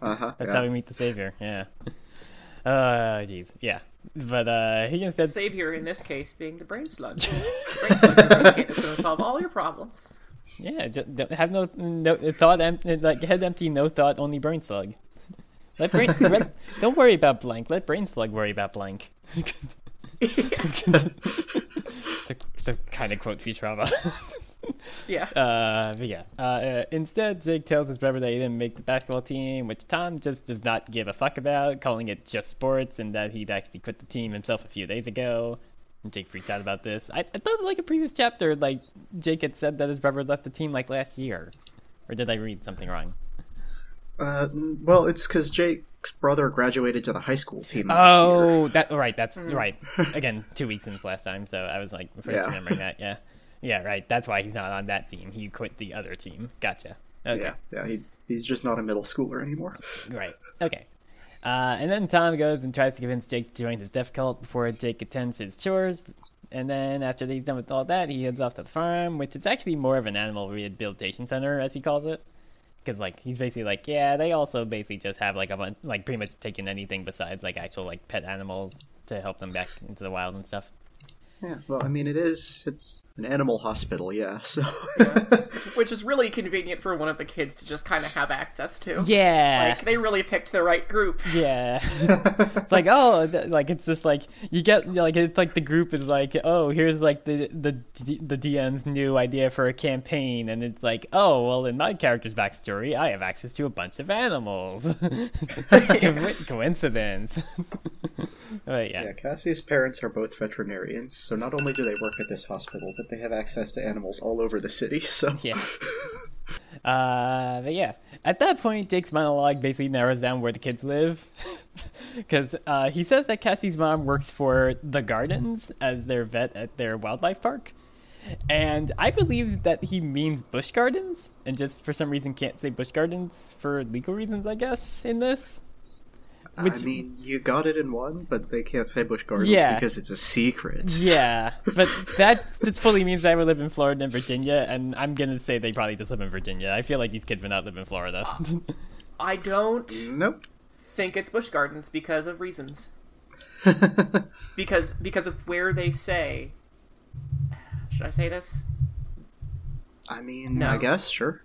Uh-huh. that's yeah. how we meet the savior. Yeah. Uh, jeez. Yeah. But uh, he instead. Savior, in this case, being the brain slug. The brain slug is going to solve all your problems. Yeah. Just have no no thought. Like head empty, no thought, only brain slug. Let brain. let, don't worry about blank. Let brain slug worry about blank. the, the kind of quote Futurama. Yeah. Uh, but yeah. Uh, uh, instead, Jake tells his brother that he didn't make the basketball team, which Tom just does not give a fuck about, calling it just sports, and that he'd actually quit the team himself a few days ago. And Jake freaked out about this. I, I thought, like a previous chapter, like Jake had said that his brother left the team like last year, or did I read something wrong? Uh, well, it's because Jake's brother graduated to the high school team. last year. Oh, that right. That's right. Again, two weeks since last time, so I was like first Yeah. remembering that. Yeah, yeah, right. That's why he's not on that team. He quit the other team. Gotcha. Okay. Yeah, yeah. He, he's just not a middle schooler anymore. Right. Okay. Uh, and then Tom goes and tries to convince Jake to join his deaf cult before Jake attends his chores. And then after he's done with all that, he heads off to the farm, which is actually more of an animal rehabilitation center, as he calls it. Because like he's basically like, yeah, they also basically just have like a bunch, like pretty much taken anything besides like actual like pet animals to help them back into the wild and stuff. Yeah. Well, I mean, it is. It's an animal hospital. Yeah. So. Which is really convenient for one of the kids to just kind of have access to. Yeah. Like, they really picked the right group. Yeah. it's like oh, th- like it's just like you get like it's like the group is like oh here's like the the D- the DM's new idea for a campaign and it's like oh well in my character's backstory I have access to a bunch of animals. Co- Coincidence. but yeah. Yeah, Cassie's parents are both veterinarians, so not only do they work at this hospital, but they have access to animals all over the city. So Yeah. Uh, but yeah, at that point, Jake's monologue basically narrows down where the kids live, because uh, he says that Cassie's mom works for the Gardens as their vet at their wildlife park, and I believe that he means Busch Gardens, and just for some reason can't say Busch Gardens for legal reasons, I guess, in this. Which- I mean, you got it in one, but they can't say Busch Gardens Yeah. because it's a secret. Yeah, but that just fully means I would live in Florida and Virginia, and I'm gonna say they probably just live in Virginia. I feel like these kids would not live in Florida. I don't Nope. think it's Busch Gardens because of reasons. Because because of where they say. Should I say this? I mean, No. I guess sure.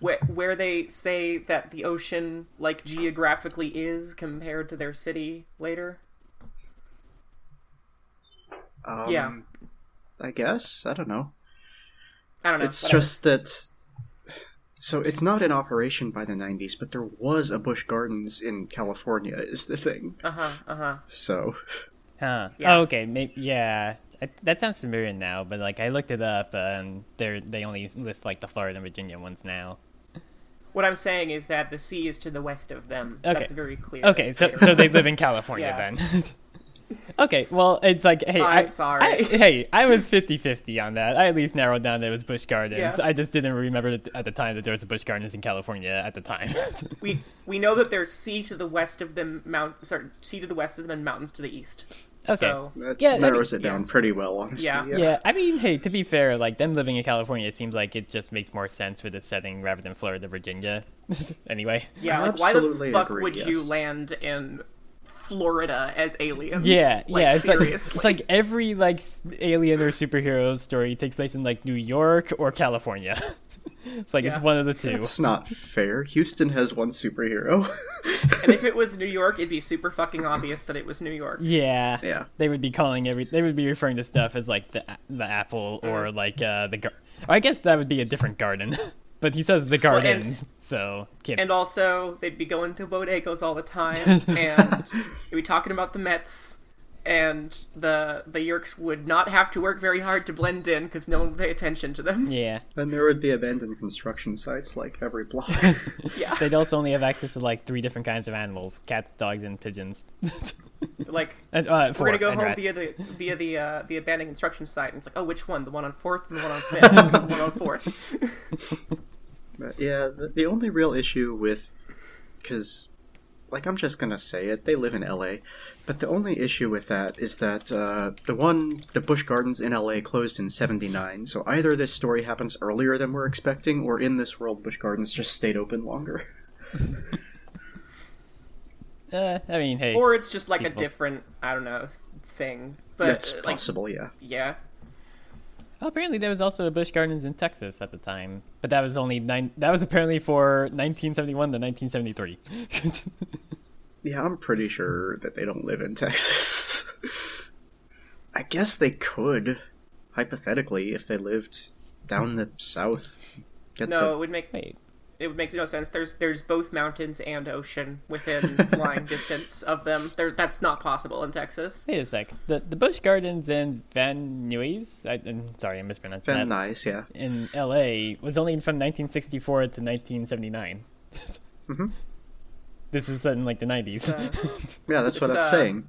Where where they say that the ocean like geographically is compared to their city later. Um, Yeah. I guess I don't know. I don't know. It's whatever. just that. So it's not in operation by the '90s, but there was a Busch Gardens in California. Is the thing. Uh huh. Uh huh. So Huh. Yeah. Oh, okay. Maybe, yeah. I, that sounds familiar now, but like I looked it up, and they're they only list like the Florida and Virginia ones now. What I'm saying is that the sea is to the west of them. Okay. That's very clear. Okay, so so they live in California Yeah. then. okay, well it's like hey, I'm I, sorry. I, hey, I was 50-50 on that. I at least narrowed down that it was Busch Gardens. Yeah. I just didn't remember that- at the time that there was a Busch Gardens in California at the time. we we know that there's sea to the west of them, mount sorry, sea to the west of them, mountains to the east. Okay. So that Yeah, I narrows mean- it down yeah. pretty well, honestly. Yeah. yeah, I mean, hey, to be fair, like them living in California, it seems like it just makes more sense for the setting rather than Florida, Virginia. anyway. yeah, like why the fuck agree, would you land in Florida as aliens? Yeah, like, yeah. It's seriously. like it's like every like alien or superhero story takes place in like New York or California. it's like it's one of the two. That's not fair. Houston has one superhero. and if it was New York, it'd be super fucking obvious that it was New York. Yeah. Yeah. They would be calling every. They would be referring to stuff as like the the apple Mm. or like uh the. Gar- I guess that would be a different garden, but he says the and- gardens, so can't. And also, they'd be going to bodegas all the time, and they'd be talking about the Mets, and the the Yeerks would not have to work very hard to blend in because no one would pay attention to them. yeah. Then there would be abandoned construction sites like every block. Yeah, They'd also only have access to like three different kinds of animals: cats, dogs, and pigeons. like and, uh, four, we're gonna go home rats. via the via the uh, the abandoned construction site, and it's like, oh, which one? The one on Fourth, and the one on Fifth, and the one on Fourth. Yeah, the, the only real issue with. Because, like, I'm just gonna say it, they live in LA. But the only issue with that is that uh, the one, the Busch Gardens in LA closed in 79. So either this story happens earlier than we're expecting, or in this world, Busch Gardens just stayed open longer. Uh, I mean, hey. Or it's just like a different, I don't know, thing. But That's uh, like, possible, yeah. yeah, Well, apparently there was also a Busch Gardens in Texas at the time, but that was only nine. That was apparently for 1971 to 1973. Yeah, I'm pretty sure that they don't live in Texas. I guess they could, hypothetically, if they lived down the south. No, the- it would make Wait, it would make no sense. There's there's both mountains and ocean within flying distance of them. There, that's not possible in Texas. wait a sec. The the Busch Gardens in Van Nuys. I, I'm sorry, I mispronounced Van that. Nuys, yeah. In L.A. was only from 1964 to 1979. Mhm. This is set in like the 90s. So, Yeah, that's what It's, I'm uh, saying.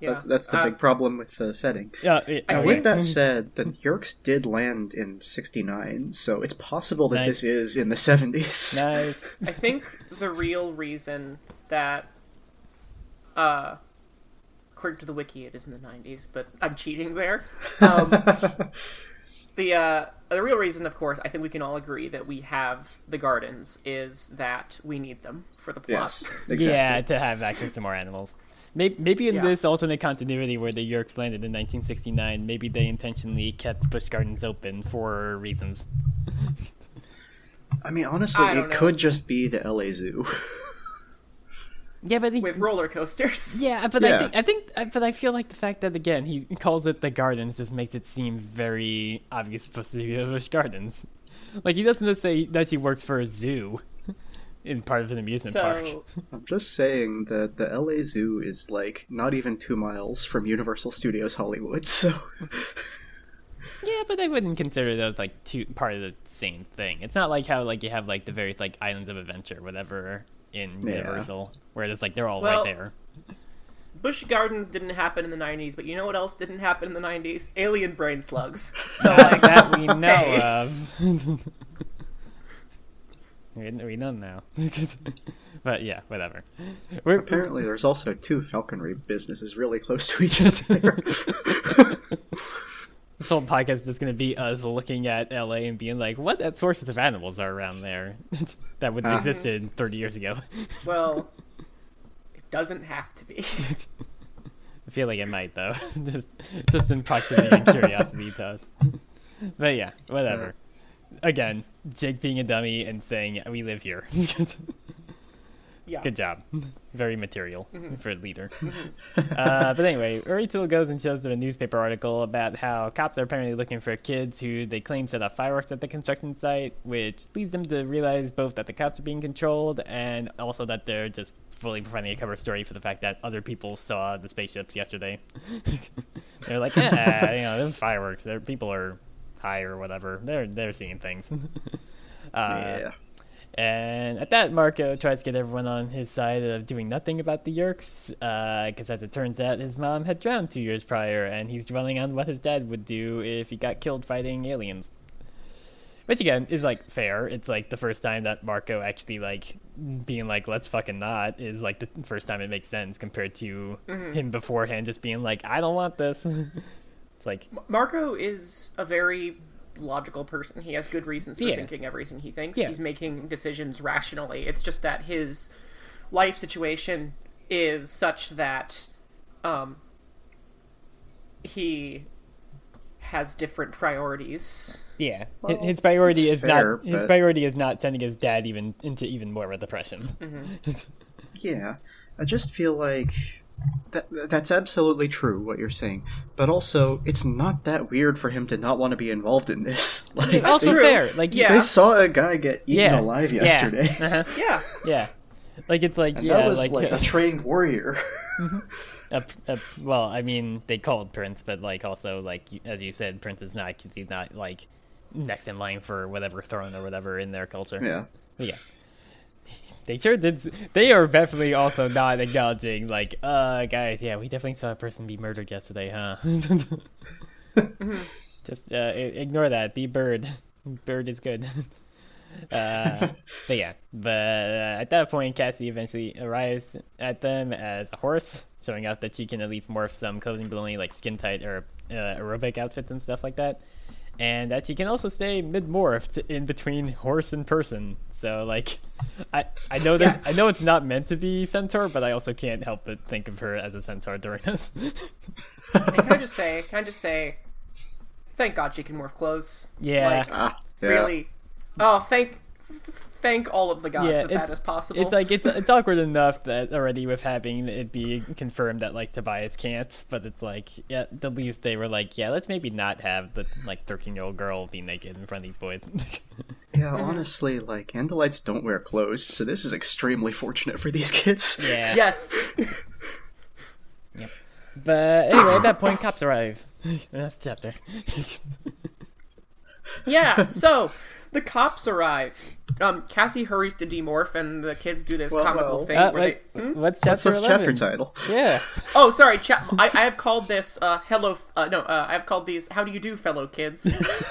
Yeah. That's that's the Uh, big problem with the setting. yeah, it- I Now, with that said, the Yeerks did land in '69, so it's possible that Nice. this is in the '70s. nice. I think the real reason that, uh, according to the wiki, it is in the '90s, but I'm cheating there. Um, the uh, the real reason, of course, I think we can all agree that we have the gardens is that we need them for the plot. yes, exactly. Yeah, to have access to more animals. Maybe, maybe in Yeah. this alternate continuity where the Yeerks landed in 1969, maybe they intentionally kept Busch Gardens open for reasons. I mean, honestly, I it know. could just be the LA Zoo. Yeah, but he, With roller coasters. yeah, but Yeah. I think I think, but I feel like the fact that again he calls it the Gardens just makes it seem very obvious supposed to be the Busch Gardens. Like he doesn't just say that she works for a zoo in part of an amusement park. I'm just saying that the LA Zoo is like not even two miles from Universal Studios Hollywood, so Yeah, but I wouldn't consider those like two part of the same thing. It's not like how like you have like the various like islands of adventure, whatever, in Yeah. Universal, where it's like they're all Well- right there. Busch Gardens didn't happen in the '90s, but you know what else didn't happen in the '90s? Alien brain slugs. So like that we know of. We, we know now. but yeah, whatever. We're, apparently there's also two falconry businesses really close to each other. this whole podcast is just going to be us looking at LA and being like, what that sources of animals are around there that would Ah. existed 30 years ago. well, it doesn't have to be. I feel like it might though, just, just in proximity and curiosity to us. But yeah, whatever. Again, Jake being a dummy and saying we live here. Yeah. Good job. Very material for a leader. uh, but anyway, Rachel goes and shows them a newspaper article about how cops are apparently looking for kids who they claim set off fireworks at the construction site, which leads them to realize both that the cops are being controlled and also that they're just fully providing a cover story for the fact that other people saw the spaceships yesterday. they're like, yeah, you know, those fireworks. Their people are high or whatever. They're they're seeing things. uh, yeah. and at that, Marco tries to get everyone on his side of doing nothing about the Yeerks, because as it turns out, his mom had drowned two years prior, and he's dwelling on what his dad would do if he got killed fighting aliens. Which again is like fair. It's like the first time that Marco actually like being like let's fucking not is like the first time it makes sense compared to him beforehand just being like I don't want this. it's like Marco is a very logical person. He has good reasons for Yeah. thinking everything he thinks. Yeah. He's making decisions rationally. It's just that his life situation is such that um, he has different priorities. Yeah, Well, his, his priority is fair, not his priority is not sending his dad even into even more of a depression. Yeah, I just feel like that that's absolutely true what you're saying, but also it's not that weird for him to not want to be involved in this. Like also they, fair, like Yeah. they saw a guy get eaten yeah, alive yeah, yesterday. uh-huh, Yeah. yeah, like it's like And yeah, that was like, like, a trained warrior. a, a, well, I mean they called Prince, but like also like as you said, Prince is not he's not like next in line for whatever throne or whatever in their culture. yeah. But yeah. They sure did. They are definitely also not acknowledging, like, uh, guys, yeah, we definitely saw a person be murdered yesterday, huh? Just uh, ignore that. Be bird. Bird is good. uh, but yeah, but uh, at that point, Cassie eventually arrives at them as a horse, showing off that she can at least morph some clothing below, like skin tight or uh, aerobic outfits and stuff like that and that she can also stay mid morphed in between horse and person. So like, I I know that I know it's not meant to be centaur, but I also can't help but think of her as a centaur during this. And can I just say, can I just say, thank God she can morph clothes. yeah, Like, Ah, yeah. really. Oh, thank, thank all of the gods yeah, that it's, that is possible. it's like it's it's awkward enough that already with having it be confirmed that like Tobias can't, but it's like yeah, at least they were like yeah, let's maybe not have the like thirteen year old girl be naked in front of these boys. Yeah, mm-hmm. honestly, like Andalites don't wear clothes, so this is extremely fortunate for these kids. yeah. yes. But anyway, at that point, cops arrive. That's chapter. Yeah. So the cops arrive. Um, Cassie hurries to demorph, and the kids do this Well, comical well. thing Uh, where wait, they. Hmm? what's That's chapter what's 11? chapter title. Yeah. Oh, sorry. Cha- I, I have called this uh, "Hello." Uh, no, uh, I have called these "How do you do, fellow kids."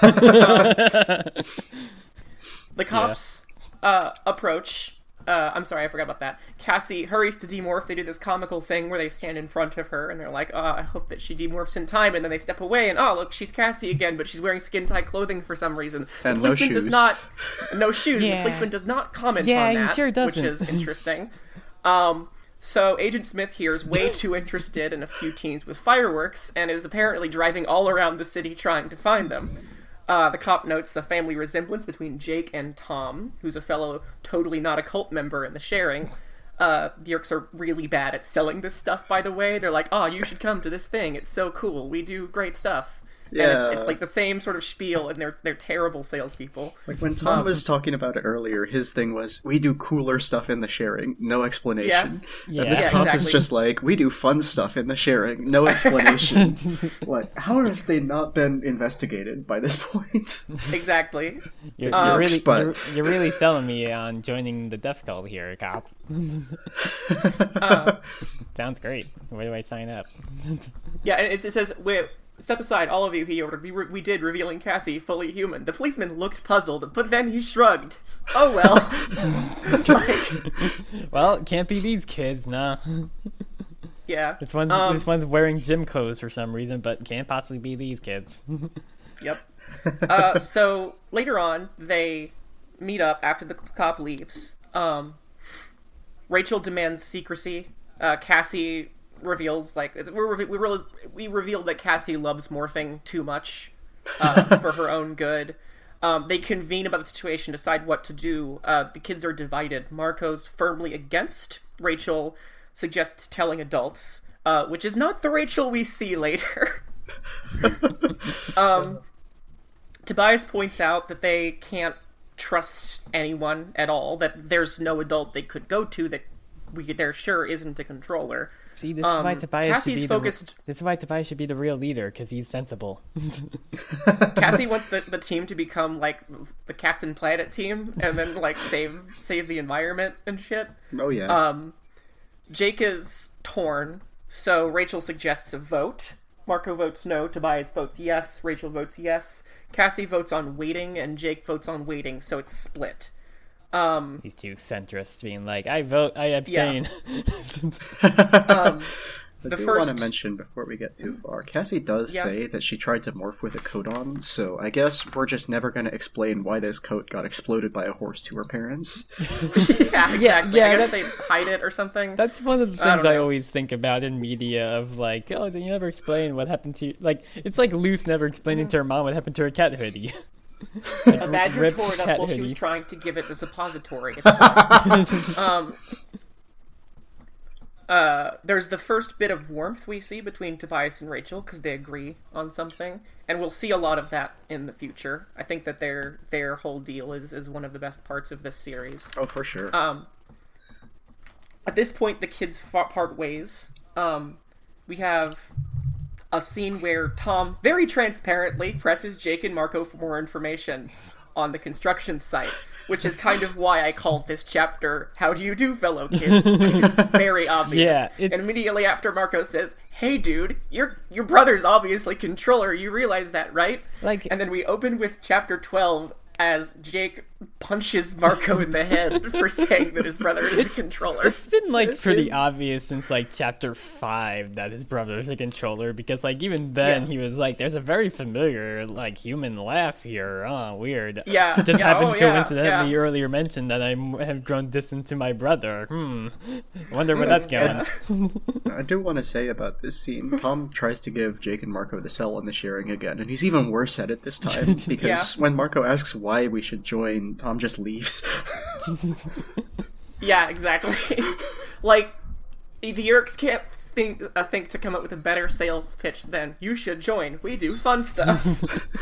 The cops uh, approach. Uh, I'm sorry, I forgot about that. Cassie hurries to demorph. They do this comical thing where they stand in front of her and they're like, "Oh, I hope that she demorphs in time." And then they step away and oh, look, she's Cassie again, but she's wearing skin tight clothing for some reason. The And no policeman does shoes. not, no shoes. Yeah. The policeman does not comment Yeah, on he that, sure which doesn't. is interesting. Um, so Agent Smith here is way too interested in a few teens with fireworks and is apparently driving all around the city trying to find them. Uh, the cop notes the family resemblance between Jake and Tom, who's a fellow totally not a cult member in the sharing. Uh, the Yeerks are really bad at selling this stuff, by the way. They're like, oh, you should come to this thing. It's so cool. We do great stuff. And Yeah. it's, it's like the same sort of spiel, and they're, they're terrible salespeople. Like when Tom Um, was talking about it earlier, his thing was, "We do cooler stuff in the sharing, no explanation." Yeah. And this Yeah, cop is just like, "We do fun stuff in the sharing, no explanation." like, how have they not been investigated by this point? Exactly. You're, Um, you're really but- you're, you're really selling me on joining the death cult here, cop. Uh, Sounds great. Where do I sign up? Yeah, and it, it says, "Wait, step aside, all of you." He ordered. We, re- we did, revealing Cassie fully human. The policeman looked puzzled, but then he shrugged. Oh well. like, Well, can't be these kids, nah. yeah. This one's Um, this one's wearing gym clothes for some reason, but can't possibly be these kids. Yep. Uh, so later on, they meet up after the cop leaves. Um, Rachel demands secrecy. Uh, Cassie reveals like it's- we're, we realize we revealed that Cassie loves morphing too much uh, for her own good. Um, they convene about the situation, decide what to do. Uh, the kids are divided. Marco's firmly against. Rachel suggests telling adults, uh, which is not the Rachel we see later. um, Tobias points out that they can't trust anyone at all. That there's no adult they could go to that we they're sure isn't a controller. See, this is why Um, Tobias Cassie's should be focused- the. This is why Tobias should be the real leader because he's sensible. Cassie wants the, the team to become like the Captain Planet team, and then like save save the environment and shit. Oh yeah. Um, Jake is torn, so Rachel suggests a vote. Marco votes no, Tobias votes yes, Rachel votes yes, Cassie votes on waiting, and Jake votes on waiting, so it's split. Um, These two centrists being like, "I vote, I abstain." um, I the do want to mention before we get too far, Cassie does Yeah. say that she tried to morph with a coat on, so I guess we're just never going to explain why this coat got exploded by a horse to her parents. yeah, exactly. yeah, I guess they hide it or something. That's one of the things don't I, always think about in media of like, oh, they never explain what happened to you. like it's like Luz never explaining to her mom what happened to her cat hoodie. A badger tore it up cat while she was trying to give it the suppository. Um, uh, there's the first bit of warmth we see between Tobias and Rachel because they agree on something, and we'll see a lot of that in the future. I think that their their whole deal is is one of the best parts of this series. Oh, for sure. Um, at this point, the kids part ways. Um, we have a scene where Tom very transparently presses Jake and Marco for more information on the construction site, which is kind of why I called this chapter "How Do You Do, Fellow Kids?" because it's very obvious. Yeah, it's- And immediately after Marco says, "Hey, dude, your your brother's obviously controller. You realize that, right?" Like- and then we open with chapter twelve as Jake punches Marco in the head for saying that his brother is a controller. It's been like pretty obvious since like chapter five that his brother is a controller because like even then Yeah. he was like, "There's a very familiar like human laugh here." Oh, weird. Yeah, It just yeah, happens oh, yeah, coincidentally yeah. earlier mentioned that I have grown distant to my brother. Hmm. Wonder where that's Yeah. going. I do want to say about this scene, Tom tries to give Jake and Marco the sell and the sharing again, and he's even worse at it this time because when Marco asks why we should join, Tom just leaves. Yeah, exactly. like the Yeerks can't think uh, think to come up with a better sales pitch than "You should join. We do fun stuff."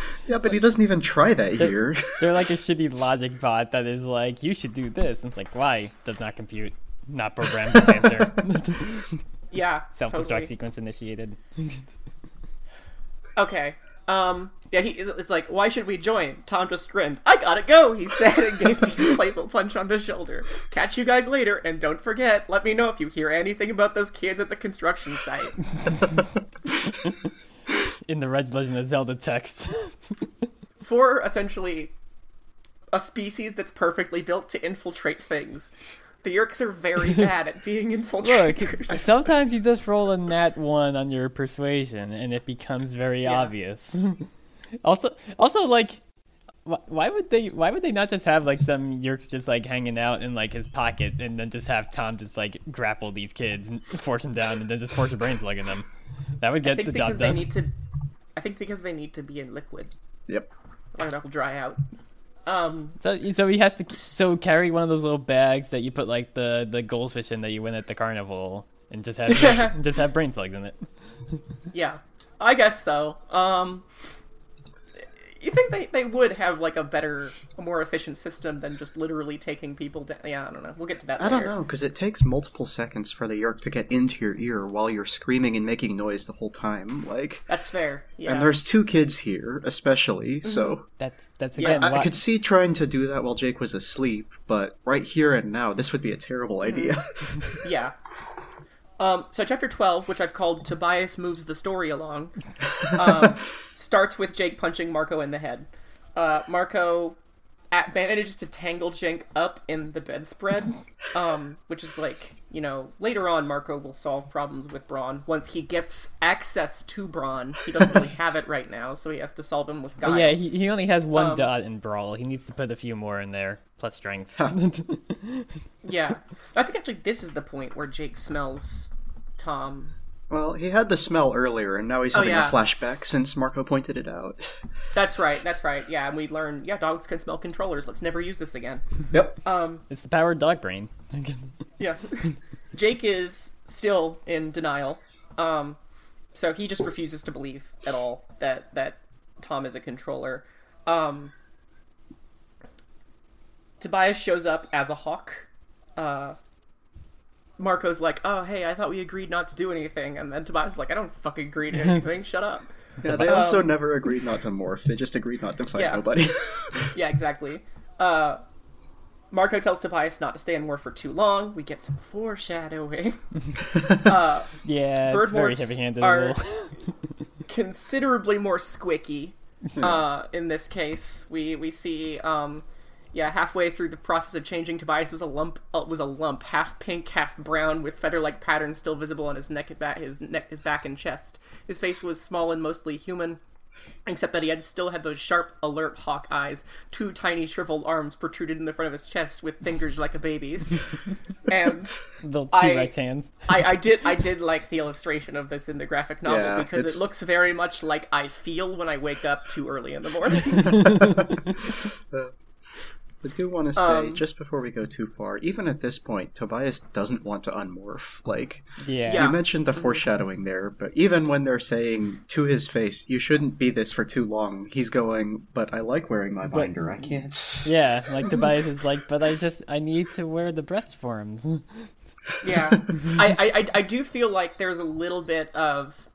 yeah, but he doesn't even try that here. They're like a shitty logic bot that is like, "You should do this." And it's like, why? Does not compute. Not programmed to answer. yeah, Self-destruct totally. sequence initiated. Okay. Um. Yeah. He is. It's like, why should we join? Tom just grinned. I gotta go. He said and gave me a playful punch on the shoulder. Catch you guys later, and don't forget. Let me know if you hear anything about those kids at the construction site. In the Red Legend of Zelda text. For essentially a species that's perfectly built to infiltrate things, the Yeerks are very bad at being Look, infiltrators. sometimes you just roll a nat one on your persuasion, and it becomes very Yeah. obvious. also, also like, wh- why would they? Why would they not just have like some Yeerks just like hanging out in like his pocket, and then just have Tom just like grapple these kids and force them down, and then just force a brain slug in them? That would I get think the because job they done. need to. I think because they need to be in liquid, yep. or it'll dry out. Um. So, so he has to so carry one of those little bags that you put like the the goldfish in that you win at the carnival, and just have just have brain slugs in it. Yeah. I guess so. Um. You think they, they would have like a better, a more efficient system than just literally taking people down? Yeah, I don't know. We'll get to that. I don't know, because it takes multiple seconds for the Yeerk to get into your ear while you're screaming and making noise the whole time. Like, That's fair. Yeah. and there's two kids here, especially, mm-hmm. so That's that's Yeah, again. I, I could see trying to do that while Jake was asleep, but right here and now, this would be a terrible idea. Mm-hmm. Yeah. Um, so chapter 12, which I've called Tobias Moves the Story Along, um, starts with Jake punching Marco in the head. Uh, Marco at, manages to tangle Jake up in the bedspread, um, which is like, you know, later on Marco will solve problems with brawn once he gets access to brawn. He doesn't really have it right now, so he has to solve him with Guile. But yeah, he, he only has one Um, dot in brawl. He needs to put a few more in there plus strength. Yeah. I think actually this is the point where Jake smells Tom Well, he had the smell earlier, and now he's Oh, having yeah. a flashback since Marco pointed it out. That's right. That's right. Yeah, and we learn. Yeah, dogs can smell controllers. Let's never use this again. Yep. Um, It's the power of dog brain. yeah. Jake is still in denial. Um, so he just refuses to believe at all that that Tom is a controller. Um, Tobias shows up as a hawk. Uh, Marco's like, "Oh, hey, I thought we agreed not to do anything," and then Tobias is like, "I don't fucking agree to anything. Shut up." Yeah, they also never agreed not to morph. They just agreed not to fight Yeah. nobody. Yeah, exactly. Uh, Marco tells Tobias not to stay in war for too long. We get some foreshadowing. uh, Yeah, Bird it's very heavy-handed. are- considerably more squicky uh, in this case. We we see um, yeah halfway through the process of changing, Tobias is a lump uh, was a lump, half pink, half brown, with feather-like patterns still visible on his neck and back, his neck, his back and chest. His face was small and mostly human. Except that he had still had those sharp, alert hawk eyes, two tiny shriveled arms protruded in the front of his chest with fingers like a baby's, and Little I- T-Rex hands. I, I did I did like the illustration of this in the graphic novel Yeah, because it's- it looks very much like I feel when I wake up too early in the morning. I do want to say, Um, just before we go too far, even at this point, Tobias doesn't want to unmorph. Like, Yeah. Yeah. you mentioned the foreshadowing there, but even when they're saying to his face, you shouldn't be this for too long, he's going, but I like wearing my binder, I can't. Yeah, like Tobias is like, but I just I need to wear the breast forms. yeah, I, I I- I do feel like there's a little bit of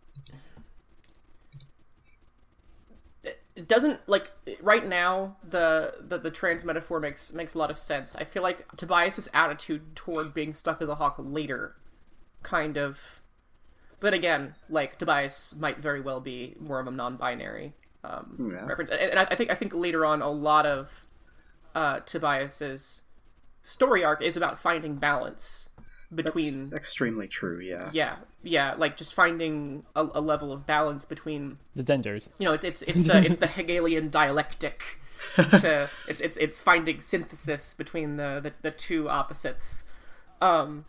it doesn't like right now the, the the trans metaphor makes makes a lot of sense. I feel like Tobias's attitude toward being stuck as a hawk later kind of but again, like Tobias might very well be more of a non-binary um, Yeah. reference, and, and I I think I think later on a lot of uh, Tobias's story arc is about finding balance between That's extremely true, yeah. yeah yeah like just finding a, a level of balance between the genders. you know it's it's it's the it's the Hegelian dialectic to it's it's it's finding synthesis between the the, the two opposites um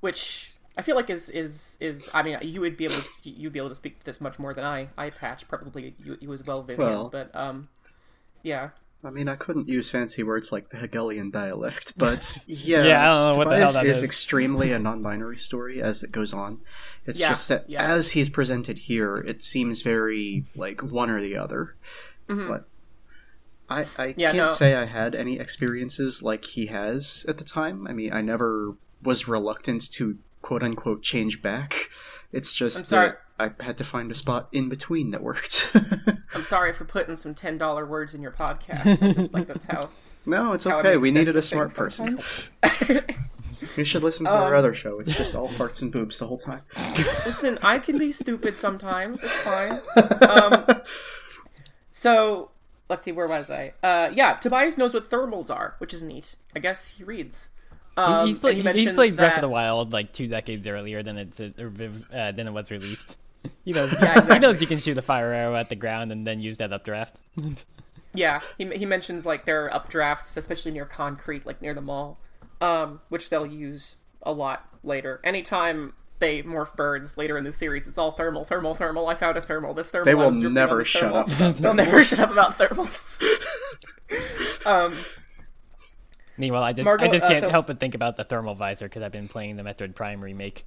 which I feel like is is is I mean you would be able to you'd be able to speak to this much more than I I patch probably you, you as well Vivian Well- but um yeah I mean, I couldn't use fancy words like the Hegelian dialect, but yeah, Yeah, I don't know what the hell Tobias that is is. extremely a non-binary story as it goes on. It's Yeah, just that yeah. as he's presented here, it seems very like one or the other. But I, I Mm-hmm. Yeah, can't no. say I had any experiences like he has at the time. I mean, I never was reluctant to quote unquote change back. It's just I'm sorry. that I had to find a spot in between that worked. I'm sorry for putting some ten dollar words in your podcast I just like that's how no, it's how okay. makes We needed a smart person. sometimes. You should listen to Um, our other show. It's just all farts and boobs the whole time. Listen, I can be stupid sometimes. It's fine. Um, so let's see, where was I? Uh, yeah, Tobias knows what thermals are, which is neat. I guess he reads. Um, he's, played, he he's played Breath that- of the Wild like two decades earlier than it's uh, than it was released. He knows. Yeah, exactly. He knows you can shoot the fire arrow at the ground and then use that updraft. Yeah, he, he mentions like there are updrafts, especially near concrete, like near the mall, um, which they'll use a lot later. Anytime they morph birds later in the series, it's all thermal, thermal, thermal. I found a thermal. This thermal. They will never on shut thermal." up about They'll never thermals. shut up about thermals. um, Meanwhile, I just Margot, I just uh, can't so- help but think about the thermal visor because I've been playing the Metroid Prime remake.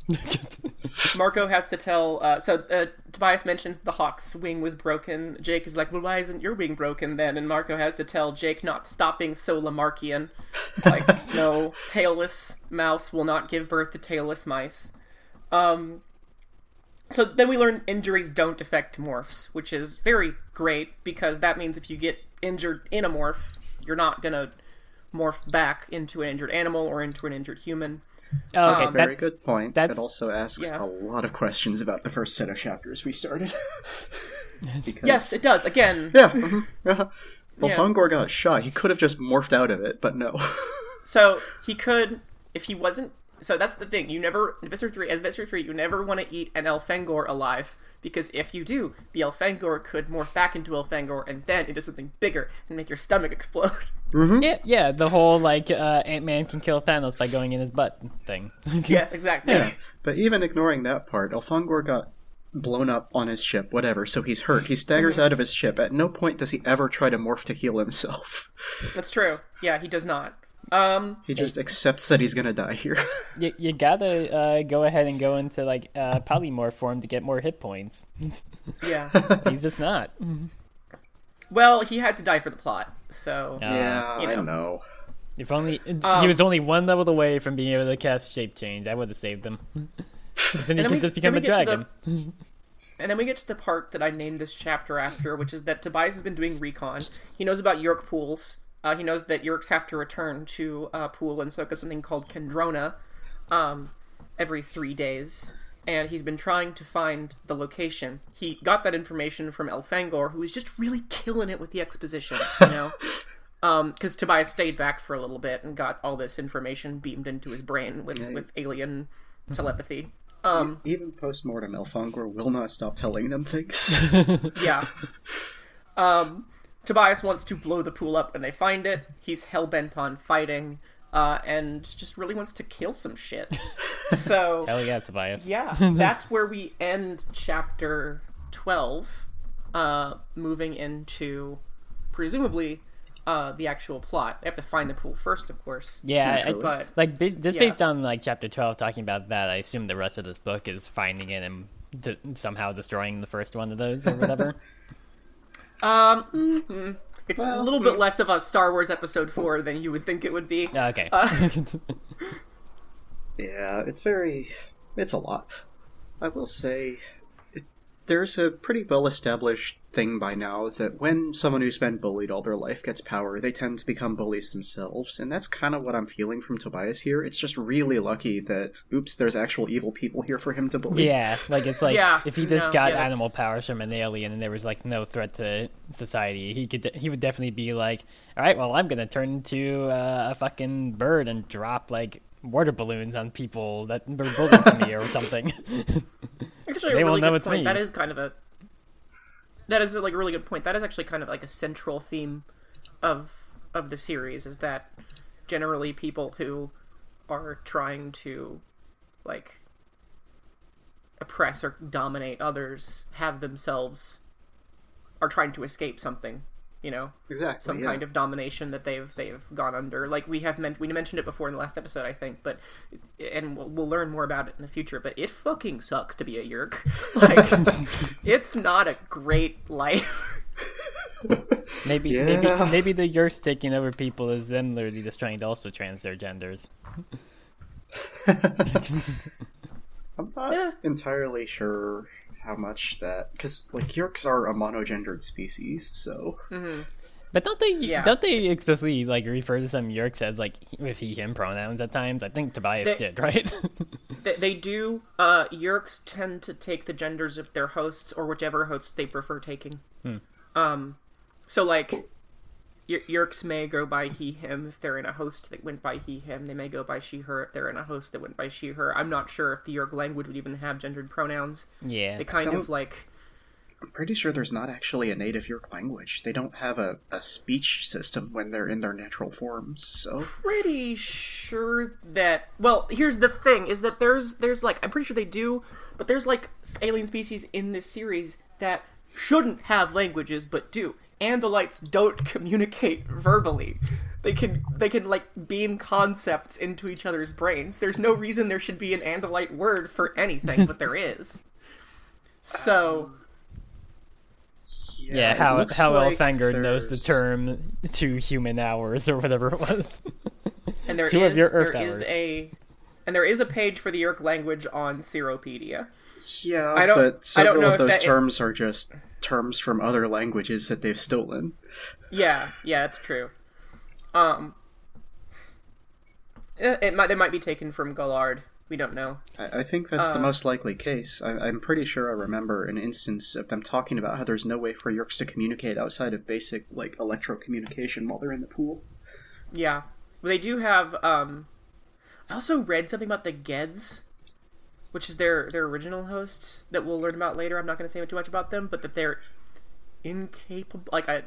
Marco has to tell. Uh, so uh, Tobias mentions the hawk's wing was broken. Jake is like, "Well, why isn't your wing broken then?" And Marco has to tell Jake not stopping so Lamarckian. Like, no, tailless mouse will not give birth to tailless mice. Um. So then we learn injuries don't affect morphs, which is very great because that means if you get injured in a morph, you're not gonna morph back into an injured animal or into an injured human. Oh, okay, Um, Very that, good point. that's- It also asks Yeah. a lot of questions about the first set of chapters we started. because, Yes, it does. Again, Yeah. Well, Yeah. Fungor got shot. He could have just morphed out of it, but no. So he could, if he wasn't. So that's the thing. You never, in Visser three, as Visser three, you never want to eat an Elfangor alive because if you do, the Elfangor could morph back into Elfangor and then into something bigger and make your stomach explode. Yeah, yeah, the whole like uh, Ant Man can kill Thanos by going in his butt thing. Yes, exactly. Yeah, but even ignoring that part, Elfangor got blown up on his ship, whatever, so he's hurt. He staggers out of his ship. At no point does he ever try to morph to heal himself. That's true. Yeah, he does not. Um, He just accepts that he's gonna die here. you, you gotta uh, go ahead and go into like uh, polymorph form to get more hit points. yeah. He's just not. well, he had to die for the plot, so Uh, yeah, you I know. know. If only Um, he was only one level away from being able to cast shape change, I would have saved him. 'Cause then he then could we- just become a get to dragon. And then we get to the part that I named this chapter after, which is that Tobias has been doing recon. He knows about Yeerk pools. Uh, he knows that Yeerks have to return to uh, pool and soak up something called Kandrona um, every three days. And he's been trying to find the location. He got that information from Elfangor, who is just really killing it with the exposition, you know? Because Tobias stayed back for a little bit and got all this information beamed into his brain with, with alien telepathy. Um, Even post-mortem, Elfangor will not stop telling them things. Yeah. Um, Tobias wants to blow the pool up when they find it. He's hell bent on fighting, uh, and just really wants to kill some shit. So Hell yeah, Tobias. yeah, that's where we end chapter twelve. Uh, moving into presumably uh, the actual plot. They have to find the pool first, of course. Yeah, I, But like just Yeah. based on like chapter twelve talking about that, I assume the rest of this book is finding it and d- somehow destroying the first one of those or whatever. um, mhm. It's a little bit hmm. less of a Star Wars Episode Four than you would think it would be. okay. Uh, yeah, it's very. It's a lot. I will say, it, there's a pretty well established thing by now that when someone who's been bullied all their life gets power, they tend to become bullies themselves, and that's kind of what I'm feeling from Tobias here. It's just really lucky that, oops, there's actual evil people here for him to bully. yeah, like it's like Yeah, if he just no, got yeah, animal that's- powers from an alien and there was like no threat to society, he could he would definitely be like, all right, well I'm gonna turn into uh, a fucking bird and drop like water balloons on people that were bullying me or something. Actually, They a really good point. That is kind of a that is like a really good point. That is actually kind of like a central theme of of the series is that generally people who are trying to like oppress or dominate others have themselves are trying to escape something, you know, Exactly. some yeah. kind of domination that they've they've gone under. Like we have meant we mentioned it before in the last episode, I think, but and we'll, we'll learn more about it in the future. But it fucking sucks to be a Yeerk. Like it's not a great life. maybe Yeah. maybe maybe the Yeerks taking over people is them literally just trying to also trans their genders. I'm not Yeah. entirely sure how much that. Because, like, Yeerks are a monogendered species, so. But don't they Yeah. don't they explicitly like refer to some Yeerks as like with he him pronouns at times? I think Tobias They- did, right? They, they do. Uh, Yeerks tend to take the genders of their hosts or whichever hosts they prefer taking. Um, so like, Yer- Yeerks may go by he him if they're in a host that went by he him. They may go by she her if they're in a host that went by she her. I'm not sure if the Yeerk language would even have gendered pronouns. yeah. They kind of like. I'm pretty sure there's not actually a native Yeerk language. They don't have a, a speech system when they're in their natural forms, so. pretty sure that well here's the thing is that there's there's like i'm pretty sure they do but there's like alien species in this series that shouldn't have languages but do andalites don't communicate verbally they can they can like beam concepts into each other's brains there's no reason there should be an andalite word for anything but there is so yeah, it how how like Elfangor knows the term two human hours or whatever it was. and there is Two of your Earth there is hours. a and there is a page for the Yeerk language on Seropedia. Yeah, I don't- but I don't several know of those that- terms are just terms from other languages that they've stolen. Yeah, yeah, that's true. Um, eh, it might they might be taken from Gallard. We don't know. I, I think that's Uh, the most likely case. I, I'm pretty sure I remember an instance of them talking about how there's no way for Yeerks to communicate outside of basic, like, electro communication while they're in the pool. Yeah, well, they do have. Um, I also read something about the Geds, which is their their original hosts that we'll learn about later. I'm not going to say too much about them, but that they're incapable. Like I,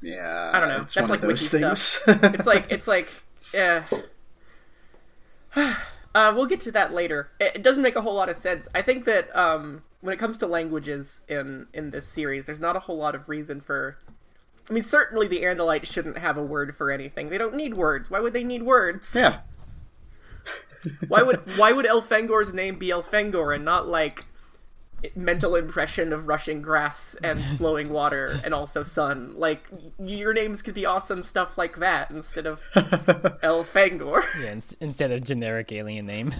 Yeah, I don't know. It's That's one like of those wiki things. it's like it's like yeah. Uh, we'll get to that later. It, it doesn't make a whole lot of sense. I think that um, when it comes to languages in in this series, there's not a whole lot of reason for. I mean, certainly the Andalites shouldn't have a word for anything. They don't need words. Why would they need words? yeah, Why would Why would Elfangor's name be Elfangor and not like mental impression of rushing grass and flowing water and also sun? Like your names could be awesome stuff like that instead of Elfangor. Yeah, ins- instead of generic alien name.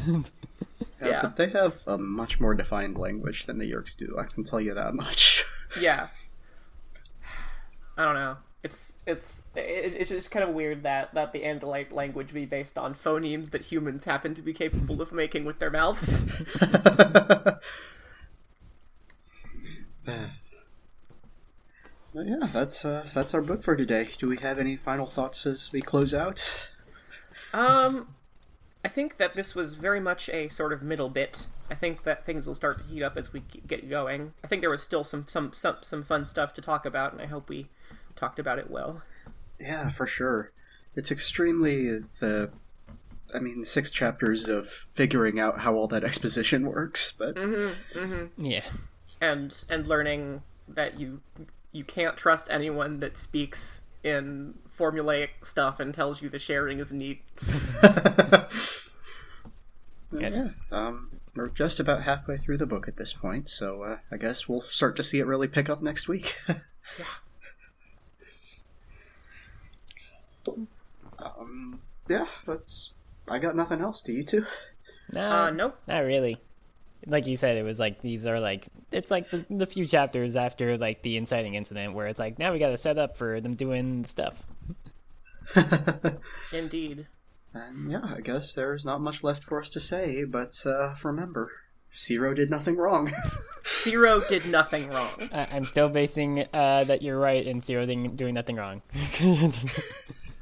Yeah. But they have a much more defined language than the Yeerks do. I can tell you that much. yeah. I don't know. It's it's it's just kind of weird that that the Andalite language be based on phonemes that humans happen to be capable of making with their mouths. Yeah, that's uh, that's our book for today. Do we have any final thoughts as we close out? Um, I think that this was very much a sort of middle bit. I think that things will start to heat up as we get going. I think there was still some some some some fun stuff to talk about, and I hope we talked about it well. Yeah, for sure. It's extremely the. I mean, six chapters of figuring out how all that exposition works, but yeah. and and learning that you you can't trust anyone that speaks in formulaic stuff and tells you the sharing is neat. yeah, um, we're just about halfway through the book at this point, so uh, I guess we'll start to see it really pick up next week. um, yeah, that's. I got nothing else. Do you two? No, Uh, nope. not really. Like you said, it was like these are like it's like the, the few chapters after like the inciting incident where it's like now we got to set up for them doing stuff. Indeed. And yeah, I guess there's not much left for us to say, but uh, remember, Zero did nothing wrong. Zero did nothing wrong. I, I'm still basing uh, that you're right in Zero thing, doing nothing wrong.